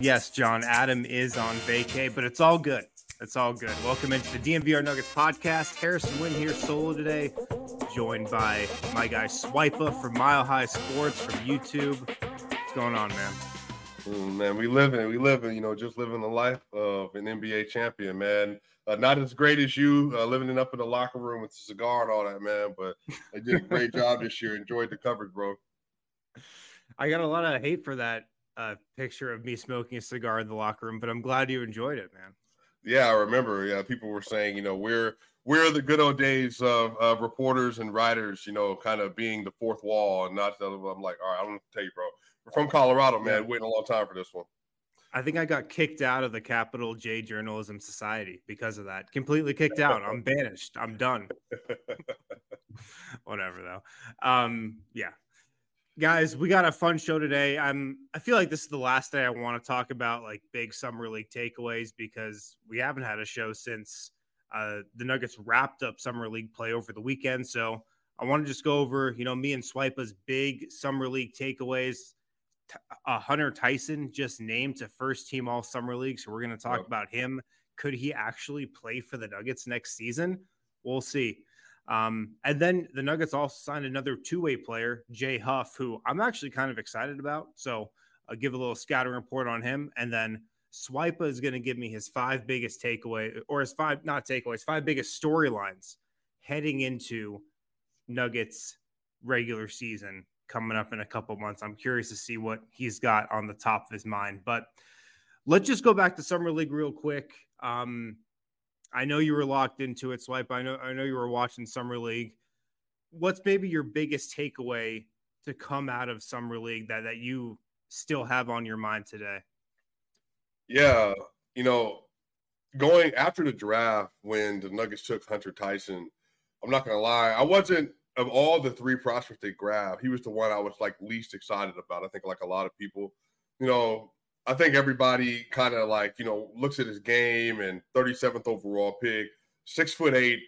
Yes, John, Adam is on vacay, but it's all good. It's all good. Welcome into the DNVR Nuggets podcast. Harrison Wind here solo today, joined by my guy Swipa from Mile High Sports from YouTube. What's going on, man? Mm, man, we live living, we living, you know, just living the life of an NBA champion, man. Uh, not as great as you, uh, living it up in the locker room with the cigar and all that, man. But they did a great job this year. Enjoyed the coverage, bro. I got a lot of hate for that uh, picture of me smoking a cigar in the locker room, but I'm glad you enjoyed it, man. Yeah, I remember. Yeah, people were saying, you know, we're we're the good old days of, of reporters and writers, you know, kind of being the fourth wall and not. I'm like, all right, I'm gonna tell you, bro. We're from Colorado, man. Waiting a long time for this one. I think I got kicked out of the Capital J Journalism Society because of that. Completely kicked out. I'm banished. I'm done. Whatever though. Um, yeah, guys we got a fun show today. I'm i feel like this is the last day i want to talk about like big summer league takeaways because we haven't had a show since uh, the nuggets wrapped up summer league play over the weekend. So i want to just go over you know me and swipa's big summer league takeaways. Uh, hunter tyson just named to first team all summer league so we're going to talk yep. about him. Could he actually play for the nuggets next season? We'll see um, and then the Nuggets also signed another two way player, Jay Huff, who I'm actually kind of excited about. So I'll give a little scouting report on him. And then Swipa is going to give me his five biggest takeaway or his five, not takeaways, five biggest storylines heading into Nuggets regular season coming up in a couple months. I'm curious to see what he's got on the top of his mind. But let's just go back to Summer League real quick. Um, I know you were locked into it, Swipe. I know I know you were watching Summer League. What's maybe your biggest takeaway to come out of Summer League that that you still have on your mind today? Yeah, you know, going after the draft when the Nuggets took Hunter Tyson, I'm not gonna lie, I wasn't of all the three prospects they grabbed, he was the one I was like least excited about. I think like a lot of people, you know, I think everybody kind of like, you know, looks at his game and 37th overall pick, six foot eight.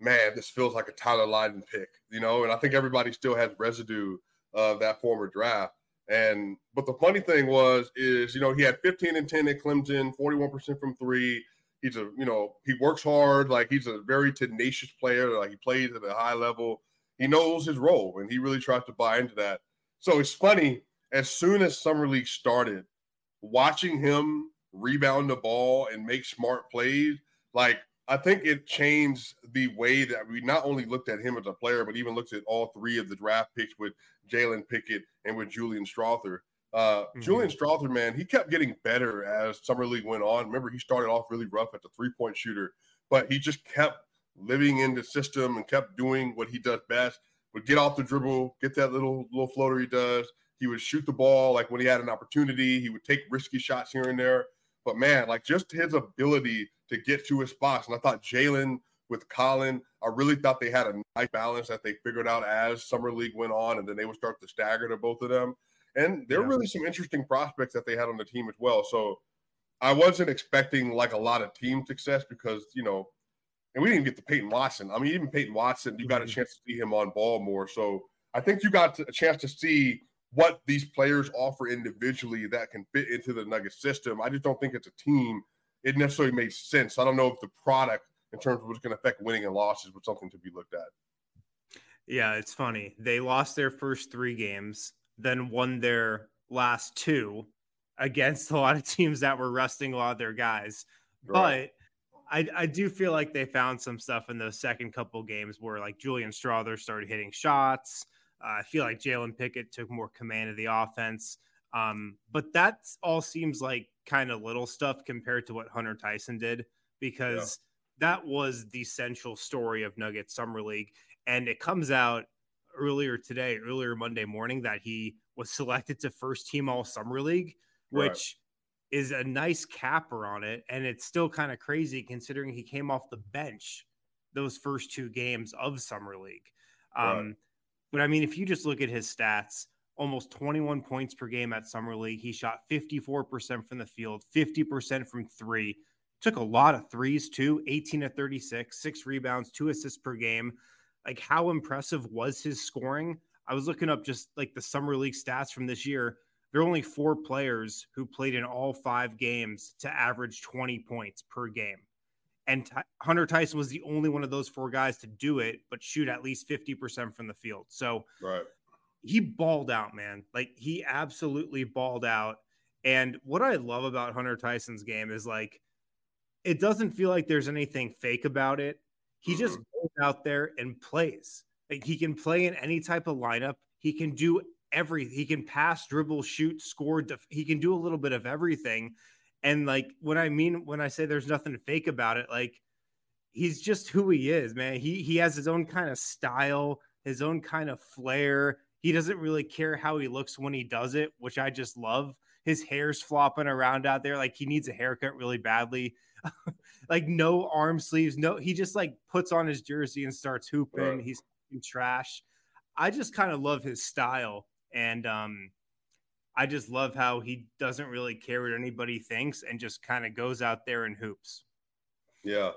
Man, this feels like a Tyler Lydon pick, you know, and I think everybody still has residue of that former draft. And but the funny thing was, is you know, he had 15 and 10 at Clemson, 41% from three. He's a, you know, he works hard, like he's a very tenacious player, like he plays at a high level. He knows his role and he really tries to buy into that. So it's funny, as soon as Summer League started, watching him rebound the ball and make smart plays, like I think it changed the way that we not only looked at him as a player, but even looked at all three of the draft picks with Jalen Pickett and with Julian Strawther. Uh, mm-hmm. Julian Strawther, man, he kept getting better as summer league went on. Remember, he started off really rough at the three point shooter, but he just kept living in the system and kept doing what he does best. Would get off the dribble, get that little little floater he does, he would shoot the ball like when he had an opportunity. He would take risky shots here and there. But man, like just his ability to get to his spots. And I thought Jalen with Collin, I really thought they had a nice balance that they figured out as summer league went on, and then they would start to stagger to both of them. And there yeah. were really some interesting prospects that they had on the team as well. So I wasn't expecting like a lot of team success because you know, and we didn't get to Peyton Watson. I mean, even Peyton Watson, you got a mm-hmm. chance to see him on ball more. So I think you got a chance to see what these players offer individually that can fit into the Nugget system. I just don't think it's a team. It necessarily makes sense. I don't know if the product in terms of what's going to affect winning and losses was something to be looked at. Yeah, it's funny. They lost their first three games, then won their last two against a lot of teams that were resting a lot of their guys. Right. But I, I do feel like they found some stuff in those second couple games where like Julian Strawther started hitting shots. Uh, I feel like Jalen Pickett took more command of the offense. Um, but that all seems like kind of little stuff compared to what Hunter Tyson did because yeah. that was the central story of Nuggets Summer League. And it comes out earlier today, earlier Monday morning, that he was selected to first team All Summer League, which right. is a nice capper on it. And it's still kind of crazy considering he came off the bench those first two games of Summer League. Um, right but I mean, if you just look at his stats, almost 21 points per game at Summer League. He shot 54% from the field, 50% from three. Took a lot of threes too, 18 to 36, six rebounds, two assists per game. Like, how impressive was his scoring? I was looking up just like the Summer League stats from this year. there are only four players who played in all five games to average 20 points per game. And T- Hunter Tyson was the only one of those four guys to do it, but shoot at least 50% from the field. So right. he balled out, man. Like he absolutely balled out. And what I love about Hunter Tyson's game is like, it doesn't feel like there's anything fake about it. He mm-hmm. just goes out there and plays. Like he can play in any type of lineup. He can do every. He can pass, dribble, shoot, score. Def- he can do a little bit of everything. And like what I mean when I say there's nothing fake about it, like he's just who he is, man. He he has his own kind of style, his own kind of flair. He doesn't really care how he looks when he does it, which I just love. His hair's flopping around out there like he needs a haircut really badly. like no arm sleeves, no he just like puts on his jersey and starts hooping. Right. He's trash. I just kind of love his style and um I just love how he doesn't really care what anybody thinks and just kind of goes out there and hoops. Yeah.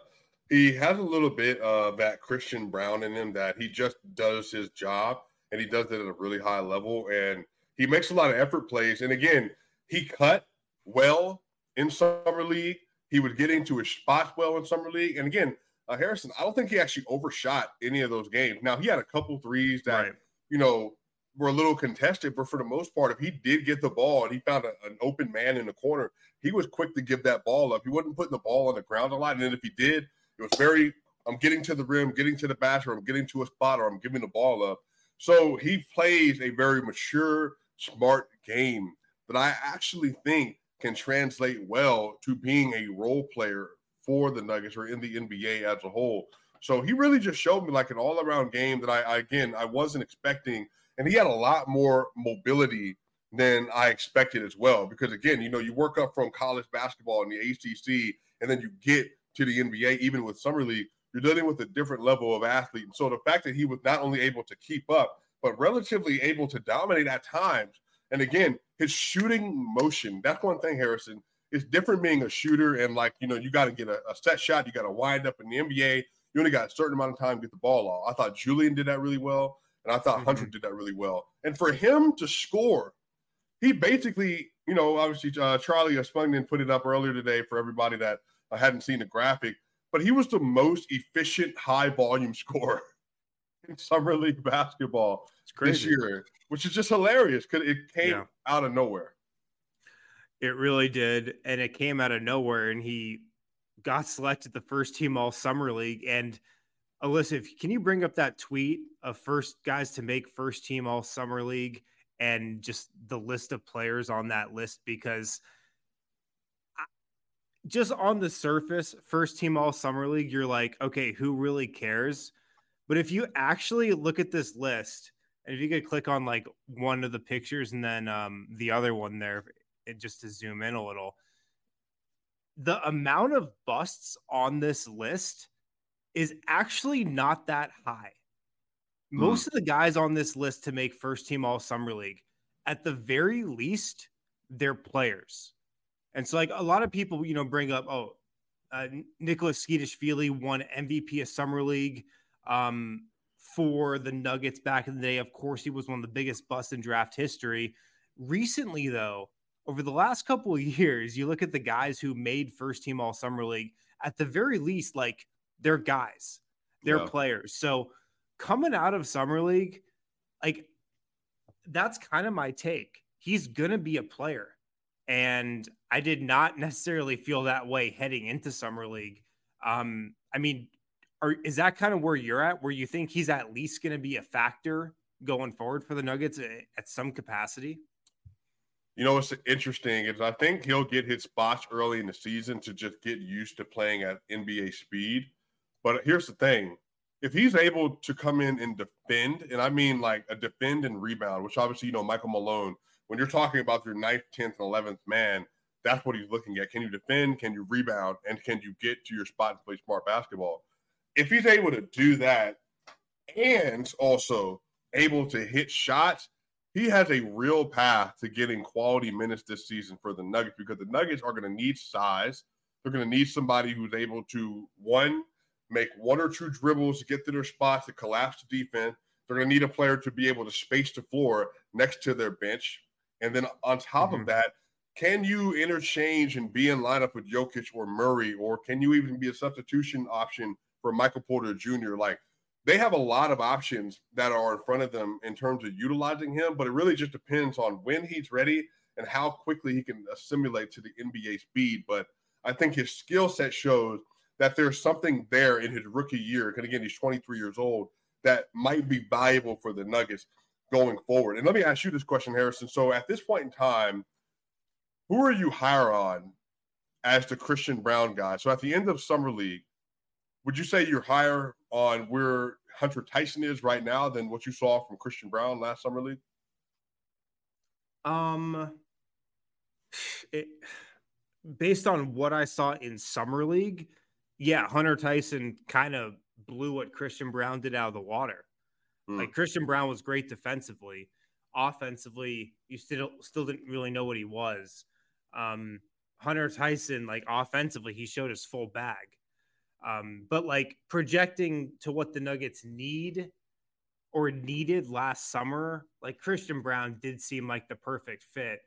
He has a little bit of that Christian Braun in him that he just does his job and he does it at a really high level and he makes a lot of effort plays. And again, he cut well in summer league. He would get into his spots well in summer league. And again, uh, Harrison, I don't think he actually overshot any of those games. Now he had a couple threes that right. you know were a little contested, but for the most part, if he did get the ball and he found a, an open man in the corner, he was quick to give that ball up. He wasn't putting the ball on the ground a lot. And then if he did, it was very, I'm getting to the rim, getting to the basket, I'm getting to a spot, or I'm giving the ball up. So he plays a very mature, smart game that I actually think can translate well to being a role player for the Nuggets or in the NBA as a whole. So he really just showed me like an all around game that I, I, again, I wasn't expecting and he had a lot more mobility than I expected as well. Because again, you know, you work up from college basketball in the ACC, and then you get to the NBA, even with summer league, you're dealing with a different level of athlete. And so the fact that he was not only able to keep up, but relatively able to dominate at times. And again, his shooting motion, that's one thing, Harrison. It's different being a shooter and like, you know, you got to get a, a set shot, you got to wind up in the NBA. You only got a certain amount of time to get the ball off. I thought Julian did that really well. And I thought mm-hmm. Hunter did that really well. And for him to score, he basically, you know, obviously uh, Charlie Spungin put it up earlier today for everybody that uh, hadn't seen the graphic, but he was the most efficient high volume scorer in summer league basketball this year, which is just hilarious because it came yeah. out of nowhere. It really did, and it came out of nowhere, and he got selected the first team all summer league, and Alyssa, can you bring up that tweet of first guys to make first team all summer league and just the list of players on that list? Because just on the surface, first team all summer league, you're like, okay, who really cares? But if you actually look at this list, and if you could click on like one of the pictures and then um, the other one there, just to zoom in a little, the amount of busts on this list is actually not that high. Most mm. of the guys on this list to make first team all summer league, at the very least, they're players. And so, like a lot of people, you know, bring up, oh, uh, Nicholas Tskitishvili won MVP of summer league um, for the Nuggets back in the day. Of course, he was one of the biggest busts in draft history. Recently, though, over the last couple of years, you look at the guys who made first team all summer league. At the very least, like they're guys, they're yeah. players. So coming out of summer league, like that's kind of my take. He's gonna be a player, and I did not necessarily feel that way heading into summer league. Um, I mean, are, is that kind of where you're at, where you think he's at least going to be a factor going forward for the Nuggets at, at some capacity? You know what's interesting is I think he'll get his spots early in the season to just get used to playing at NBA speed. But here's the thing if he's able to come in and defend, and I mean like a defend and rebound, which obviously, you know, Michael Malone, when you're talking about your ninth, 10th, and 11th man, that's what he's looking at. Can you defend? Can you rebound? And can you get to your spot and play smart basketball? If he's able to do that and also able to hit shots, he has a real path to getting quality minutes this season for the Nuggets because the Nuggets are going to need size. They're going to need somebody who's able to, one, make one or two dribbles to get to their spots to collapse the defense. They're going to need a player to be able to space the floor next to their bench. And then on top mm-hmm. of that, can you interchange and be in lineup with Jokic or Murray, or can you even be a substitution option for Michael Porter Jr.? Like they have a lot of options that are in front of them in terms of utilizing him, but it really just depends on when he's ready and how quickly he can assimilate to the NBA speed. But I think his skill set shows that there's something there in his rookie year. And again, he's 23 years old that might be valuable for the Nuggets going forward. And let me ask you this question, Harrison. So at this point in time, who are you higher on as the Christian Braun guy? So at the end of summer league, would you say you're higher on where Hunter Tyson is right now than what you saw from Christian Braun last summer league? Um, it, based on what I saw in summer league, yeah, Hunter Tyson kind of blew what Christian Braun did out of the water. Mm. Like Christian Braun was great defensively, offensively, you still still didn't really know what he was. Um, Hunter Tyson, like offensively, he showed his full bag. Um, but like projecting to what the Nuggets need or needed last summer, like Christian Braun did seem like the perfect fit.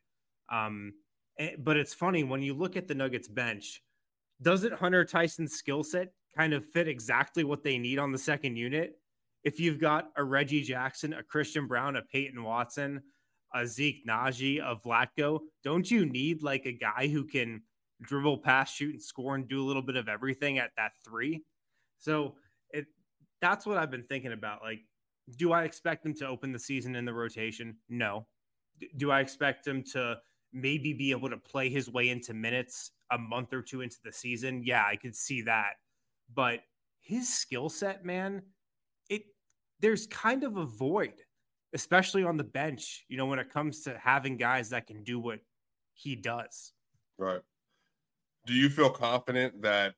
Um, and, but it's funny when you look at the Nuggets bench, doesn't Hunter Tyson's skill set kind of fit exactly what they need on the second unit? If you've got a Reggie Jackson, a Christian Braun, a Peyton Watson, a Zeke Nnaji, a Vlatko, don't you need like a guy who can dribble, pass, shoot, and score and do a little bit of everything at that three? So it that's what I've been thinking about. Like, do I expect them to open the season in the rotation? No. Do I expect them to maybe be able to play his way into minutes a month or two into the season? Yeah, I could see that. But his skill set, man, it there's kind of a void especially on the bench, you know, when it comes to having guys that can do what he does. Right. Do you feel confident that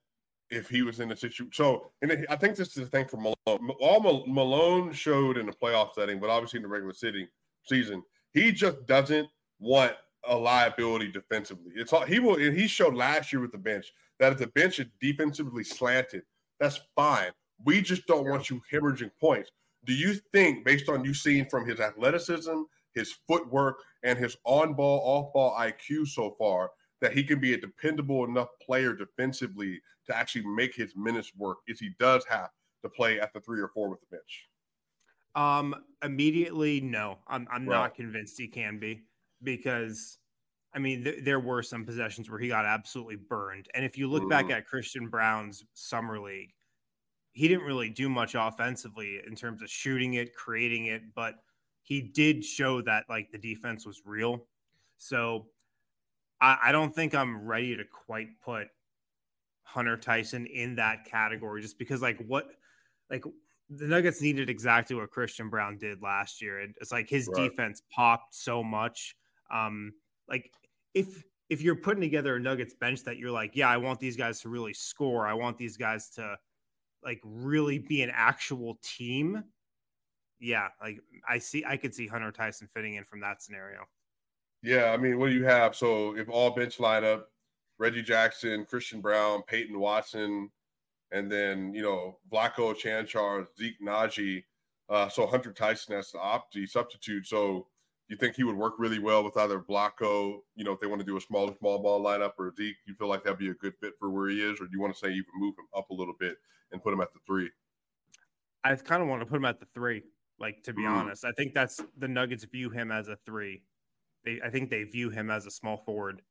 if he was in a situation, so and I think this is the thing for Malone. All Malone showed in the playoff setting, but obviously in the regular city season, he just doesn't want a liability defensively. It's all he will, and he showed last year with the bench that if the bench is defensively slanted, that's fine. We just don't want you hemorrhaging points do you think, based on you seeing from his athleticism, his footwork, and his on ball, off ball IQ so far, that he can be a dependable enough player defensively to actually make his minutes work if he does have to play at the three or four with the bench? Um, immediately, no. I'm I'm right. not convinced he can be because I mean th- there were some possessions where he got absolutely burned. And if you look mm-hmm. back at Christian Braun's summer league, he didn't really do much offensively in terms of shooting it, creating it, but he did show that like the defense was real. So I, I don't think I'm ready to quite put Hunter Tyson in that category just because like what like the Nuggets needed exactly what Christian Braun did last year. And it's like his right. defense popped so much. Um, like if if you're putting together a Nuggets bench that you're like, yeah, I want these guys to really score. I want these guys to like really be an actual team, yeah, like I see, I could see Hunter Tyson fitting in from that scenario. Yeah, I mean, what do you have? So if all bench lineup, Reggie Jackson, Christian Braun, Peyton Watson, and then you know Vlatko Cancar, Zeke Nnaji, uh, so Hunter Tyson as the opti substitute. So you think he would work really well with either Vlatko, you know, if they want to do a small small ball lineup, or Zeke? You feel like that'd be a good fit for where he is, or do you want to say can move him up a little bit and put him at the three? I kind of want to put him at the three. Like to be mm. honest, I think that's the Nuggets view him as a three. They, I think they view him as a small forward,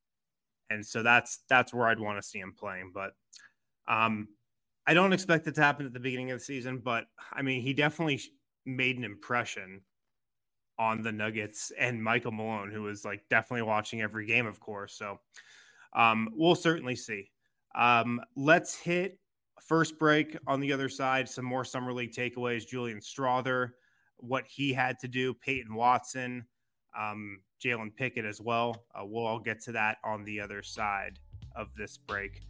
and so that's that's where I'd want to see him playing. But um, I don't expect it to happen at the beginning of the season. But I mean, he definitely made an impression on the Nuggets and Michael Malone, who was like definitely watching every game, of course. So um, we'll certainly see. Um, let's hit first break on the other side. Some more summer league takeaways. Julian Strawther, what he had to do. Peyton Watson, um, Jalen Pickett as well. Uh, we'll all get to that on the other side of this break.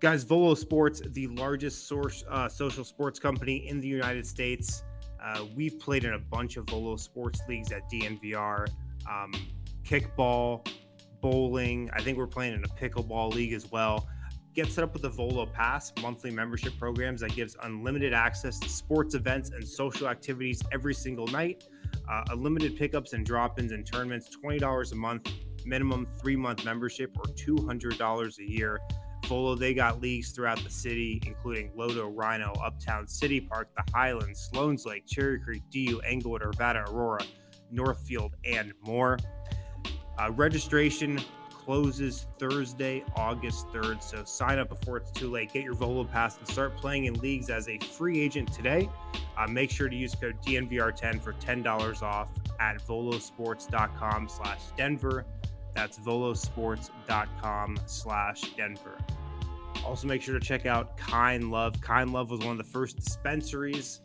Guys, Volo Sports, the largest source uh, social sports company in the United States. Uh, we've played in a bunch of Volo sports leagues at DNVR, um, kickball, bowling. I think we're playing in a pickleball league as well. Get set up with the Volo Pass monthly membership programs that gives unlimited access to sports events and social activities every single night. Uh, unlimited pickups and drop ins and tournaments, $20 a month, minimum three month membership, or $200 a year. Volo, they got leagues throughout the city, including LoDo, RiNo, Uptown, City Park, the Highlands, Sloan's Lake, Cherry Creek, DU, Englewood, Arvada, Aurora, Northfield, and more. Uh, registration closes Thursday, August 3rd. So sign up before it's too late. Get your Volo Pass and start playing in leagues as a free agent today. Uh, make sure to use code DNVR10 for $10 off at volosports.com slash Denver. That's volosports.com slash Denver. Also, make sure to check out Kind Love. Kind Love was one of the first dispensaries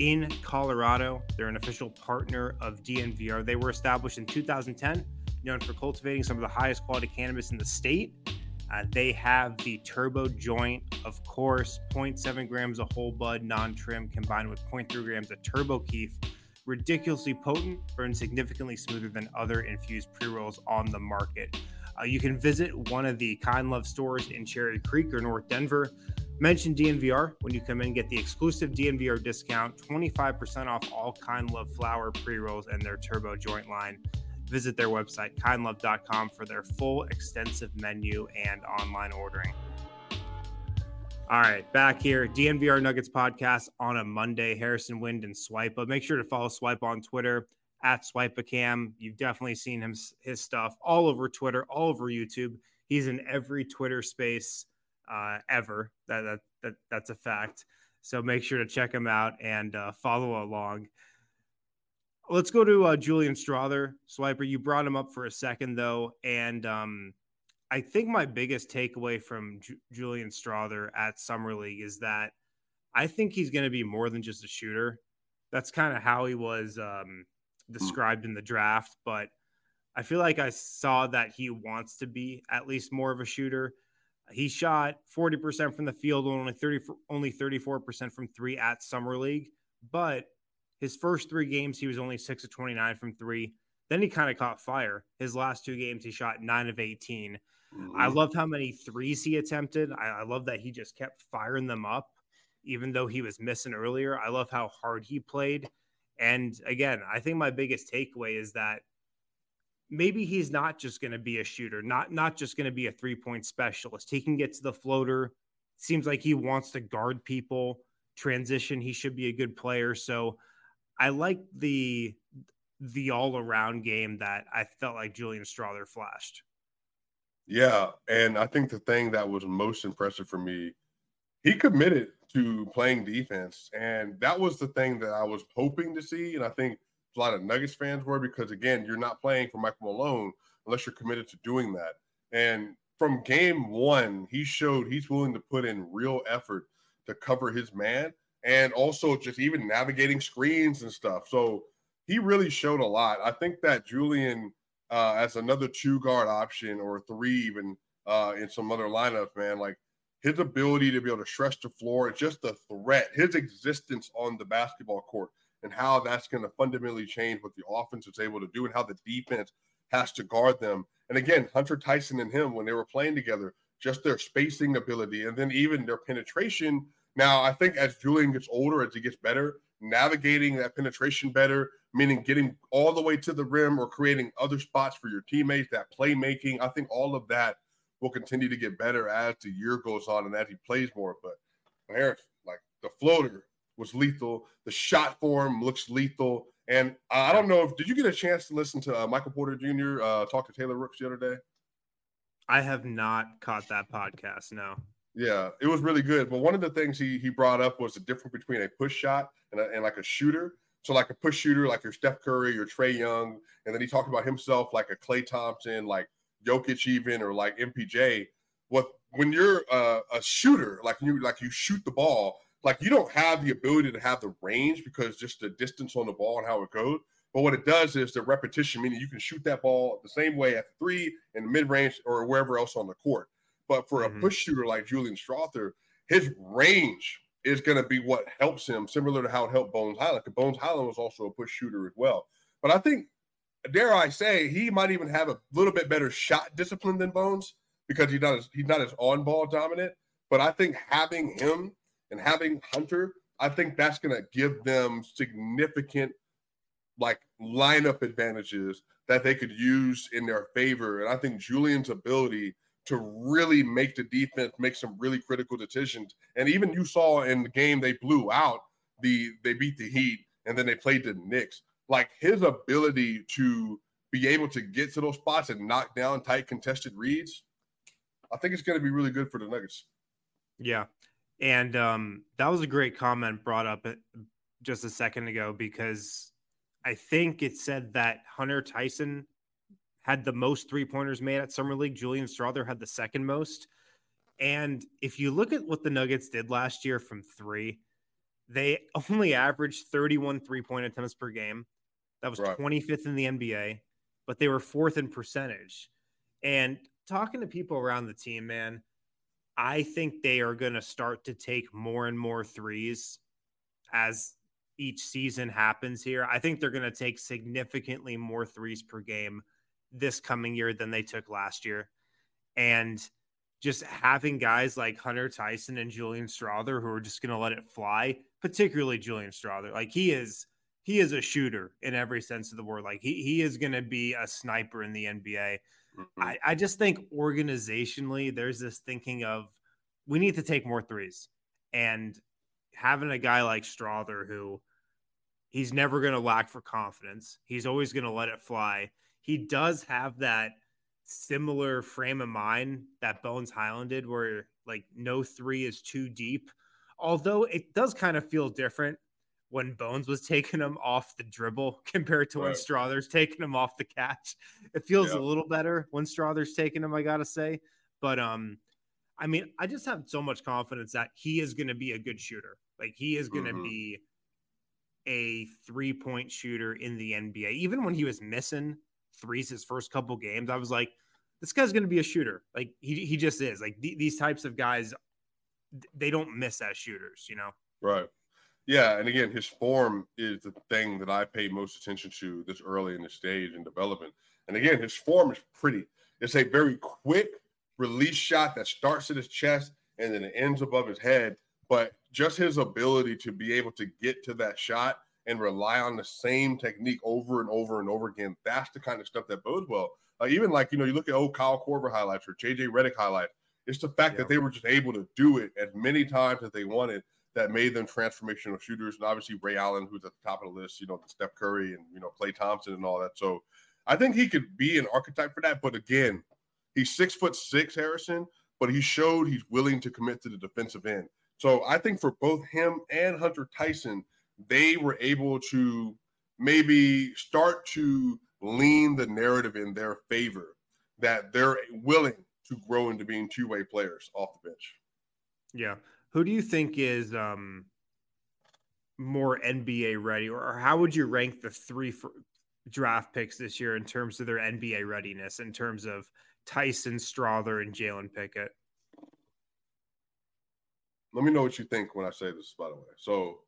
in Colorado. They're an official partner of DNVR. They were established in 2010 known for cultivating some of the highest quality cannabis in the state. Uh, they have the turbo joint, of course, 0.7 grams of whole bud, non trim, combined with 0.3 grams of turbo kief. Ridiculously potent, burns significantly smoother than other infused pre rolls on the market. Uh, you can visit one of the Kind Love stores in Cherry Creek or North Denver. Mention DNVR when you come in get the exclusive DNVR discount 25% off all Kind Love flower pre rolls and their turbo joint line visit their website, kindlove.com, for their full extensive menu and online ordering. All right, back here, DNVR Nuggets podcast on a Monday. Harrison Wind and Swipe. But make sure to follow Swipe on Twitter at SwipaCam. You've definitely seen him his stuff all over Twitter, all over YouTube. He's in every Twitter space uh, ever. That, that that that's a fact. So make sure to check him out and uh, follow along. Let's go to uh, Julian Strawther. Swipa, you brought him up for a second, though. And um, I think my biggest takeaway from Ju- Julian Strawther at Summer League is that I think he's going to be more than just a shooter. That's kind of how he was um, described in the draft. But I feel like I saw that he wants to be at least more of a shooter. He shot 40% from the field, only 30, only 34% from three at Summer League. But his first three games, he was only six of 29 from three. Then he kind of caught fire. His last two games, he shot nine of 18. Mm-hmm. I loved how many threes he attempted. I, I love that he just kept firing them up, even though he was missing earlier. I love how hard he played. And again, I think my biggest takeaway is that maybe he's not just going to be a shooter, not not just going to be a three point specialist. He can get to the floater. Seems like he wants to guard people. Transition, he should be a good player. So I like the the all around game that I felt like Julian Strawther flashed. Yeah, and I think the thing that was most impressive for me, he committed to playing defense, and that was the thing that I was hoping to see, and I think a lot of Nuggets fans were because again, you're not playing for Michael Malone unless you're committed to doing that. And from game one, he showed he's willing to put in real effort to cover his man and also just even navigating screens and stuff. So he really showed a lot. I think that Julian, uh, as another two guard option or three, even uh, in some other lineup, man, like his ability to be able to stretch the floor, just the threat, his existence on the basketball court, and how that's going to fundamentally change what the offense is able to do and how the defense has to guard them. And again, Hunter Tyson and him, when they were playing together, just their spacing ability and then even their penetration now, I think as Julian gets older, as he gets better, navigating that penetration better, meaning getting all the way to the rim or creating other spots for your teammates, that playmaking, I think all of that will continue to get better as the year goes on and as he plays more. But Harris, like the floater was lethal. The shot form looks lethal. And I don't know if did you get a chance to listen to uh, Michael Porter Jr. Uh, talk to Taylor Rooks the other day? I have not caught that podcast. No. Yeah, it was really good. But one of the things he he brought up was the difference between a push shot and, a, and like a shooter. So like a push shooter, like your Steph Curry or Trae Young, and then he talked about himself like a Klay Thompson, like Jokic even, or like MPJ. What when you're uh, a shooter, like you like you shoot the ball, like you don't have the ability to have the range because just the distance on the ball and how it goes. But what it does is the repetition, meaning you can shoot that ball the same way at three in the mid range or wherever else on the court. But for mm-hmm. a push shooter like Julian Strawther, his range is going to be what helps him, similar to how it helped Bones Hyland. Because Bones Hyland was also a push shooter as well. But I think, dare I say, he might even have a little bit better shot discipline than Bones because he's not as, he's not as on ball dominant. But I think having him and having Hunter, I think that's going to give them significant like lineup advantages that they could use in their favor. And I think Julian's ability to really make the defense make some really critical decisions. And even you saw in the game they blew out the they beat the Heat and then they played the Knicks. Like his ability to be able to get to those spots and knock down tight contested reads, I think it's going to be really good for the Nuggets. Yeah. And um, that was a great comment brought up uh, just a second ago because I think it said that Hunter Tyson had the most three pointers made at Summer League. Julian Strawther had the second most. And if you look at what the Nuggets did last year from three, they only averaged 31 three point attempts per game. That was right. 25th in the NBA, but they were fourth in percentage. And talking to people around the team, man, I think they are going to start to take more and more threes as each season happens here. I think they're going to take significantly more threes per game this coming year than they took last year. And just having guys like Hunter Tyson and Julian Strawther who are just going to let it fly, particularly Julian Strawther. Like he is he is a shooter in every sense of the word. Like he he is going to be a sniper in the NBA. Mm-hmm. I, I just think organizationally there's this thinking of we need to take more threes. And having a guy like Strawther who he's never going to lack for confidence. He's always going to let it fly he does have that similar frame of mind that Bones Hyland did, where like no three is too deep. Although it does kind of feel different when Bones was taking him off the dribble compared to right. when Strawther's taking him off the catch. It feels yeah. a little better when Strawther's taking him, I gotta say. But um, I mean, I just have so much confidence that he is going to be a good shooter. Like he is going to mm-hmm. be a three point shooter in the NBA. Even when he was missing threes his first couple games, I was like, this guy's going to be a shooter. Like he he just is. Like th- these types of guys, they don't miss as shooters, you know. Right. Yeah, and again, his form is the thing that I pay most attention to this early in the stage in development. And again, his form is pretty. It's a very quick release shot that starts at his chest and then it ends above his head. But just his ability to be able to get to that shot and rely on the same technique over and over and over again. That's the kind of stuff that bodes well. Uh, even like, you know, you look at old Kyle Korver highlights or JJ Redick highlights. It's the fact yeah. that they were just able to do it as many times as they wanted that made them transformational shooters. And obviously Ray Allen, who's at the top of the list, you know, Steph Curry and, you know, Klay Thompson and all that. So I think he could be an archetype for that. But again, he's six foot six, Harrison, but he showed he's willing to commit to the defensive end. So I think for both him and Hunter Tyson, they were able to maybe start to lean the narrative in their favor that they're willing to grow into being two-way players off the bench. Yeah. Who do you think is um more NBA ready or how would you rank the three draft picks this year in terms of their NBA readiness in terms of Tyson, Strawther, and Jalen Pickett? Let me know what you think when I say this, by the way. So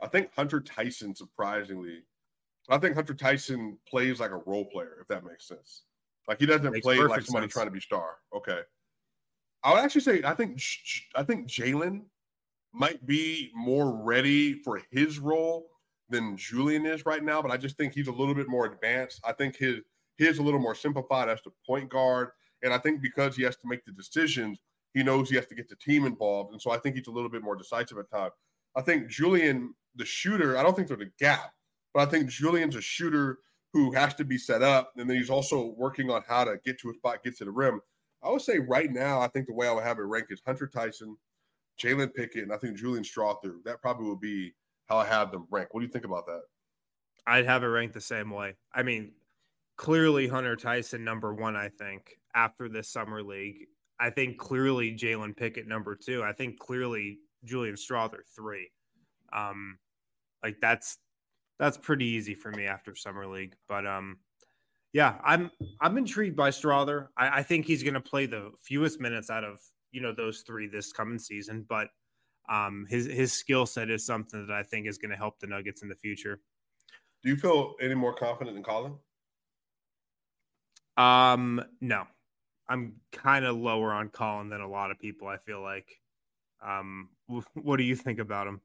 I think Hunter Tyson, surprisingly, I think Hunter Tyson plays like a role player, if that makes sense. Like he doesn't play like somebody sense. trying to be star. Okay. I would actually say I think I think Jalen might be more ready for his role than Julian is right now, but I just think he's a little bit more advanced. I think his his a little more simplified as the point guard, and I think because he has to make the decisions, he knows he has to get the team involved, and so I think he's a little bit more decisive at times. I think Julian the shooter. I don't think there's a gap, but I think Julian's a shooter who has to be set up, and then he's also working on how to get to a spot, get to the rim. I would say right now, I think the way I would have it ranked is Hunter Tyson, Jalen Pickett, and I think Julian Strawther. That probably would be how I have them ranked. What do you think about that? I'd have it ranked the same way. I mean, clearly Hunter Tyson number one. I think after this summer league, I think clearly Jalen Pickett number two. I think clearly Julian Strawther three. Um, like that's that's pretty easy for me after summer league. But um, yeah, I'm I'm intrigued by Strawther. I, I think he's going to play the fewest minutes out of you know those three this coming season, but um, his his skill set is something that I think is going to help the Nuggets in the future. Do you feel any more confident in Collin? Um, no, I'm kind of lower on Collin than a lot of people. I feel like. Um, what do you think about him?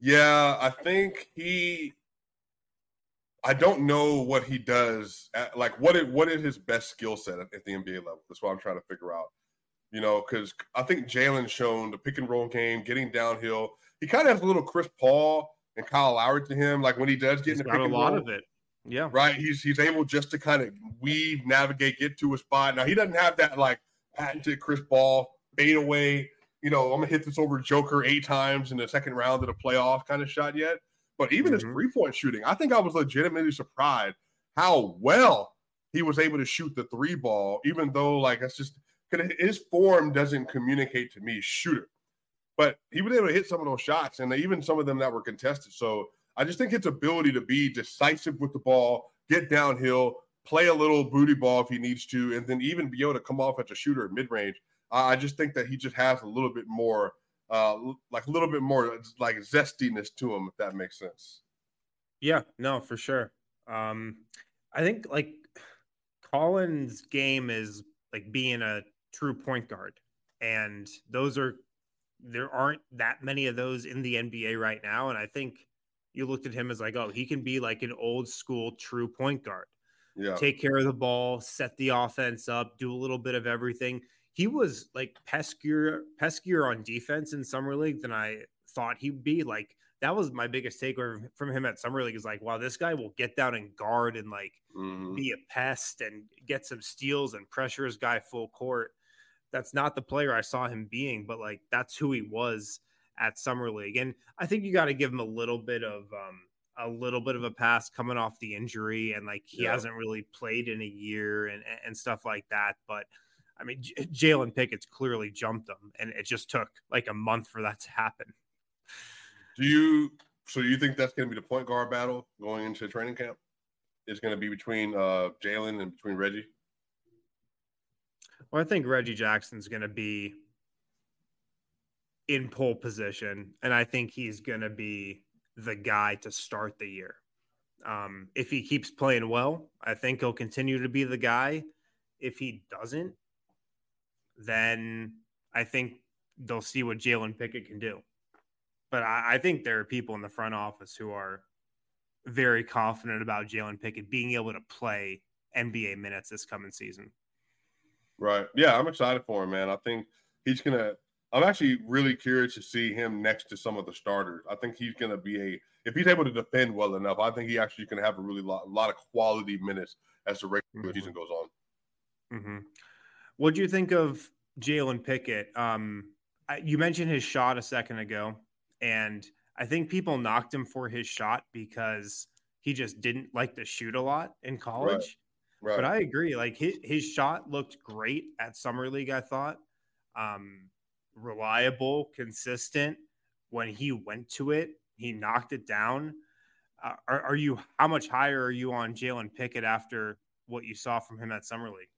Yeah, I think he. I don't know what he does. At, like, what is what is his best skill set at, at, the NBA level? That's what I'm trying to figure out. You know, because I think Jalen's shown the pick and roll game, getting downhill. He kind of has a little Chris Paul and Kyle Lowry to him. Like when he does get He's in the pick a and lot roll, of it. Yeah, right. He's he's able just to kind of weave, navigate, get to a spot. Now he doesn't have that like patented Chris Paul fade away. You know, I'm gonna hit this over Joker eight times in the second round of the playoff kind of shot yet. But even his Mhm. three point shooting, I think I was legitimately surprised how well he was able to shoot the three ball, even though like that's just his form doesn't communicate to me shooter. But he was able to hit some of those shots, and even some of them that were contested. So I just think his ability to be decisive with the ball, get downhill, play a little booty ball if he needs to, and then even be able to come off at the shooter mid range. I just think that he just has a little bit more, uh, like a little bit more like zestiness to him, if that makes sense. Yeah, no, for sure. Um, I think like Collin's game is like being a true point guard, and those are there aren't that many of those in the NBA right now. And I think you looked at him as like, oh, he can be like an old school true point guard. Yeah, take care of the ball, set the offense up, do a little bit of everything. He was like peskier, peskier on defense in summer league than I thought he'd be. Like that was my biggest takeaway from him at summer league is like, wow, this guy will get down and guard and like Mhm. be a pest and get some steals and pressure his guy full court. That's not the player I saw him being, but like that's who he was at summer league. And I think you got to give him a little bit of um a little bit of a pass coming off the injury and like he Yeah. hasn't really played in a year and and stuff like that. But I mean, J- Jalen Pickett's clearly jumped him, and it just took like a month for that to happen. Do you? So you think that's going to be the point guard battle going into training camp? Is going to be between uh, Jalen and between Reggie? Well, I think Reggie Jackson's going to be in pole position, and I think he's going to be the guy to start the year. Um, if he keeps playing well, I think he'll continue to be the guy. If he doesn't, then I think they'll see what Jalen Pickett can do. But I, I think there are people in the front office who are very confident about Jalen Pickett being able to play NBA minutes this coming season. Right. Yeah, I'm excited for him, man. I think he's gonna. I'm actually really curious to see him next to some of the starters. I think he's gonna be a. If he's able to defend well enough, I think he actually can have a really lot, lot of quality minutes as the regular Mhm. season goes on. Mm-hmm. What do you think of Jalen Pickett? Um, I, you mentioned his shot a second ago, and I think people knocked him for his shot because he just didn't like to shoot a lot in college. Right. But I agree. Like his, his shot looked great at summer league. I thought um, reliable, consistent. When he went to it, he knocked it down. Uh, are, are you? How much higher are you on Jalen Pickett after what you saw from him at summer league?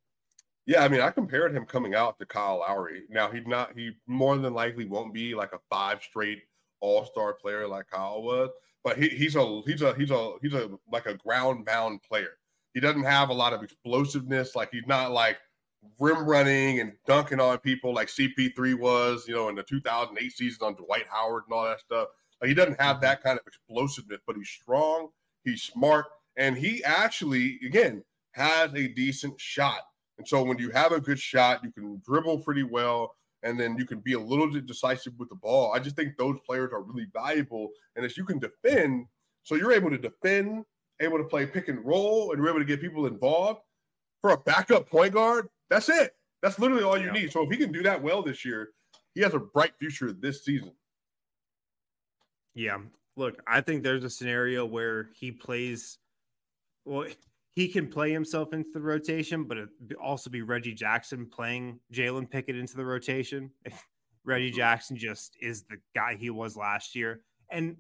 Yeah, I mean, I compared him coming out to Kyle Lowry. Now he's not. He more than likely won't be like a five straight All Star player like Kyle was, but he, he's a he's a he's a he's a like a ground bound player. He doesn't have a lot of explosiveness. Like he's not like rim running and dunking on people like CP3 was, you know, in the 2008 season on Dwight Howard and all that stuff. Like he doesn't have mm-hmm. that kind of explosiveness, but he's strong, he's smart, and he actually, again, has a decent shot. And so when you have a good shot, you can dribble pretty well, and then you can be a little bit decisive with the ball. I just think those players are really valuable. And as you can defend, so you're able to defend, able to play pick and roll, and you're able to get people involved for a backup point guard. That's it. That's literally all you Yeah. need. So if he can do that well this year, he has a bright future this season. Yeah. Look, I think there's a scenario where he plays. Well, he can play himself into the rotation, but it also be Reggie Jackson playing Jalen Pickett into the rotation. If Reggie Mhm. Jackson just is the guy he was last year, and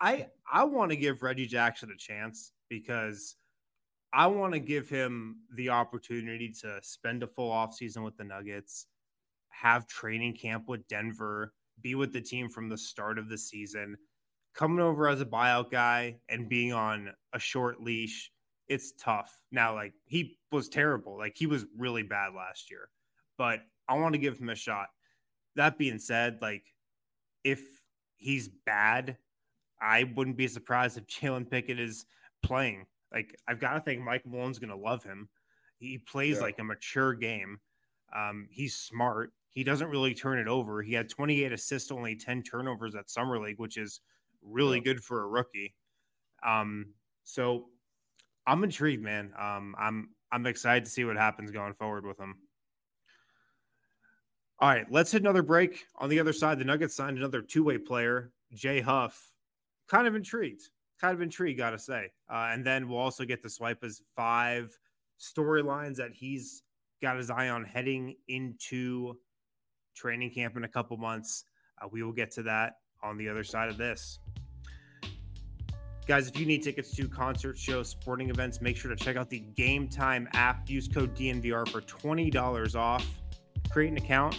I I want to give Reggie Jackson a chance because I want to give him the opportunity to spend a full offseason with the Nuggets, have training camp with Denver, be with the team from the start of the season. Coming over as a buyout guy and being on a short leash, it's tough. Now, like he was terrible. Like he was really bad last year, but I want to give him a shot. That being said, like if he's bad, I wouldn't be surprised if Jalen Pickett is playing. Like I've got to think Mike Malone's going to love him. He plays yeah. like a mature game. Um, he's smart. He doesn't really turn it over. He had 28 assists, only 10 turnovers at summer league, which is really yeah. good for a rookie. Um, so I'm intrigued, man. Um, I'm I'm excited to see what happens going forward with him. All right, let's hit another break. On the other side, the Nuggets signed another two-way player, Jay Huff. Kind of intrigued. Kind of intrigued, gotta say. Uh, and then we'll also get to Swipa's five storylines that he's got his eye on heading into training camp in a couple months. Uh, we will get to that on the other side of this. Guys, if you need tickets to concert shows, sporting events, make sure to check out the Game Time app. Use code DNVR for $20 off. Create an account,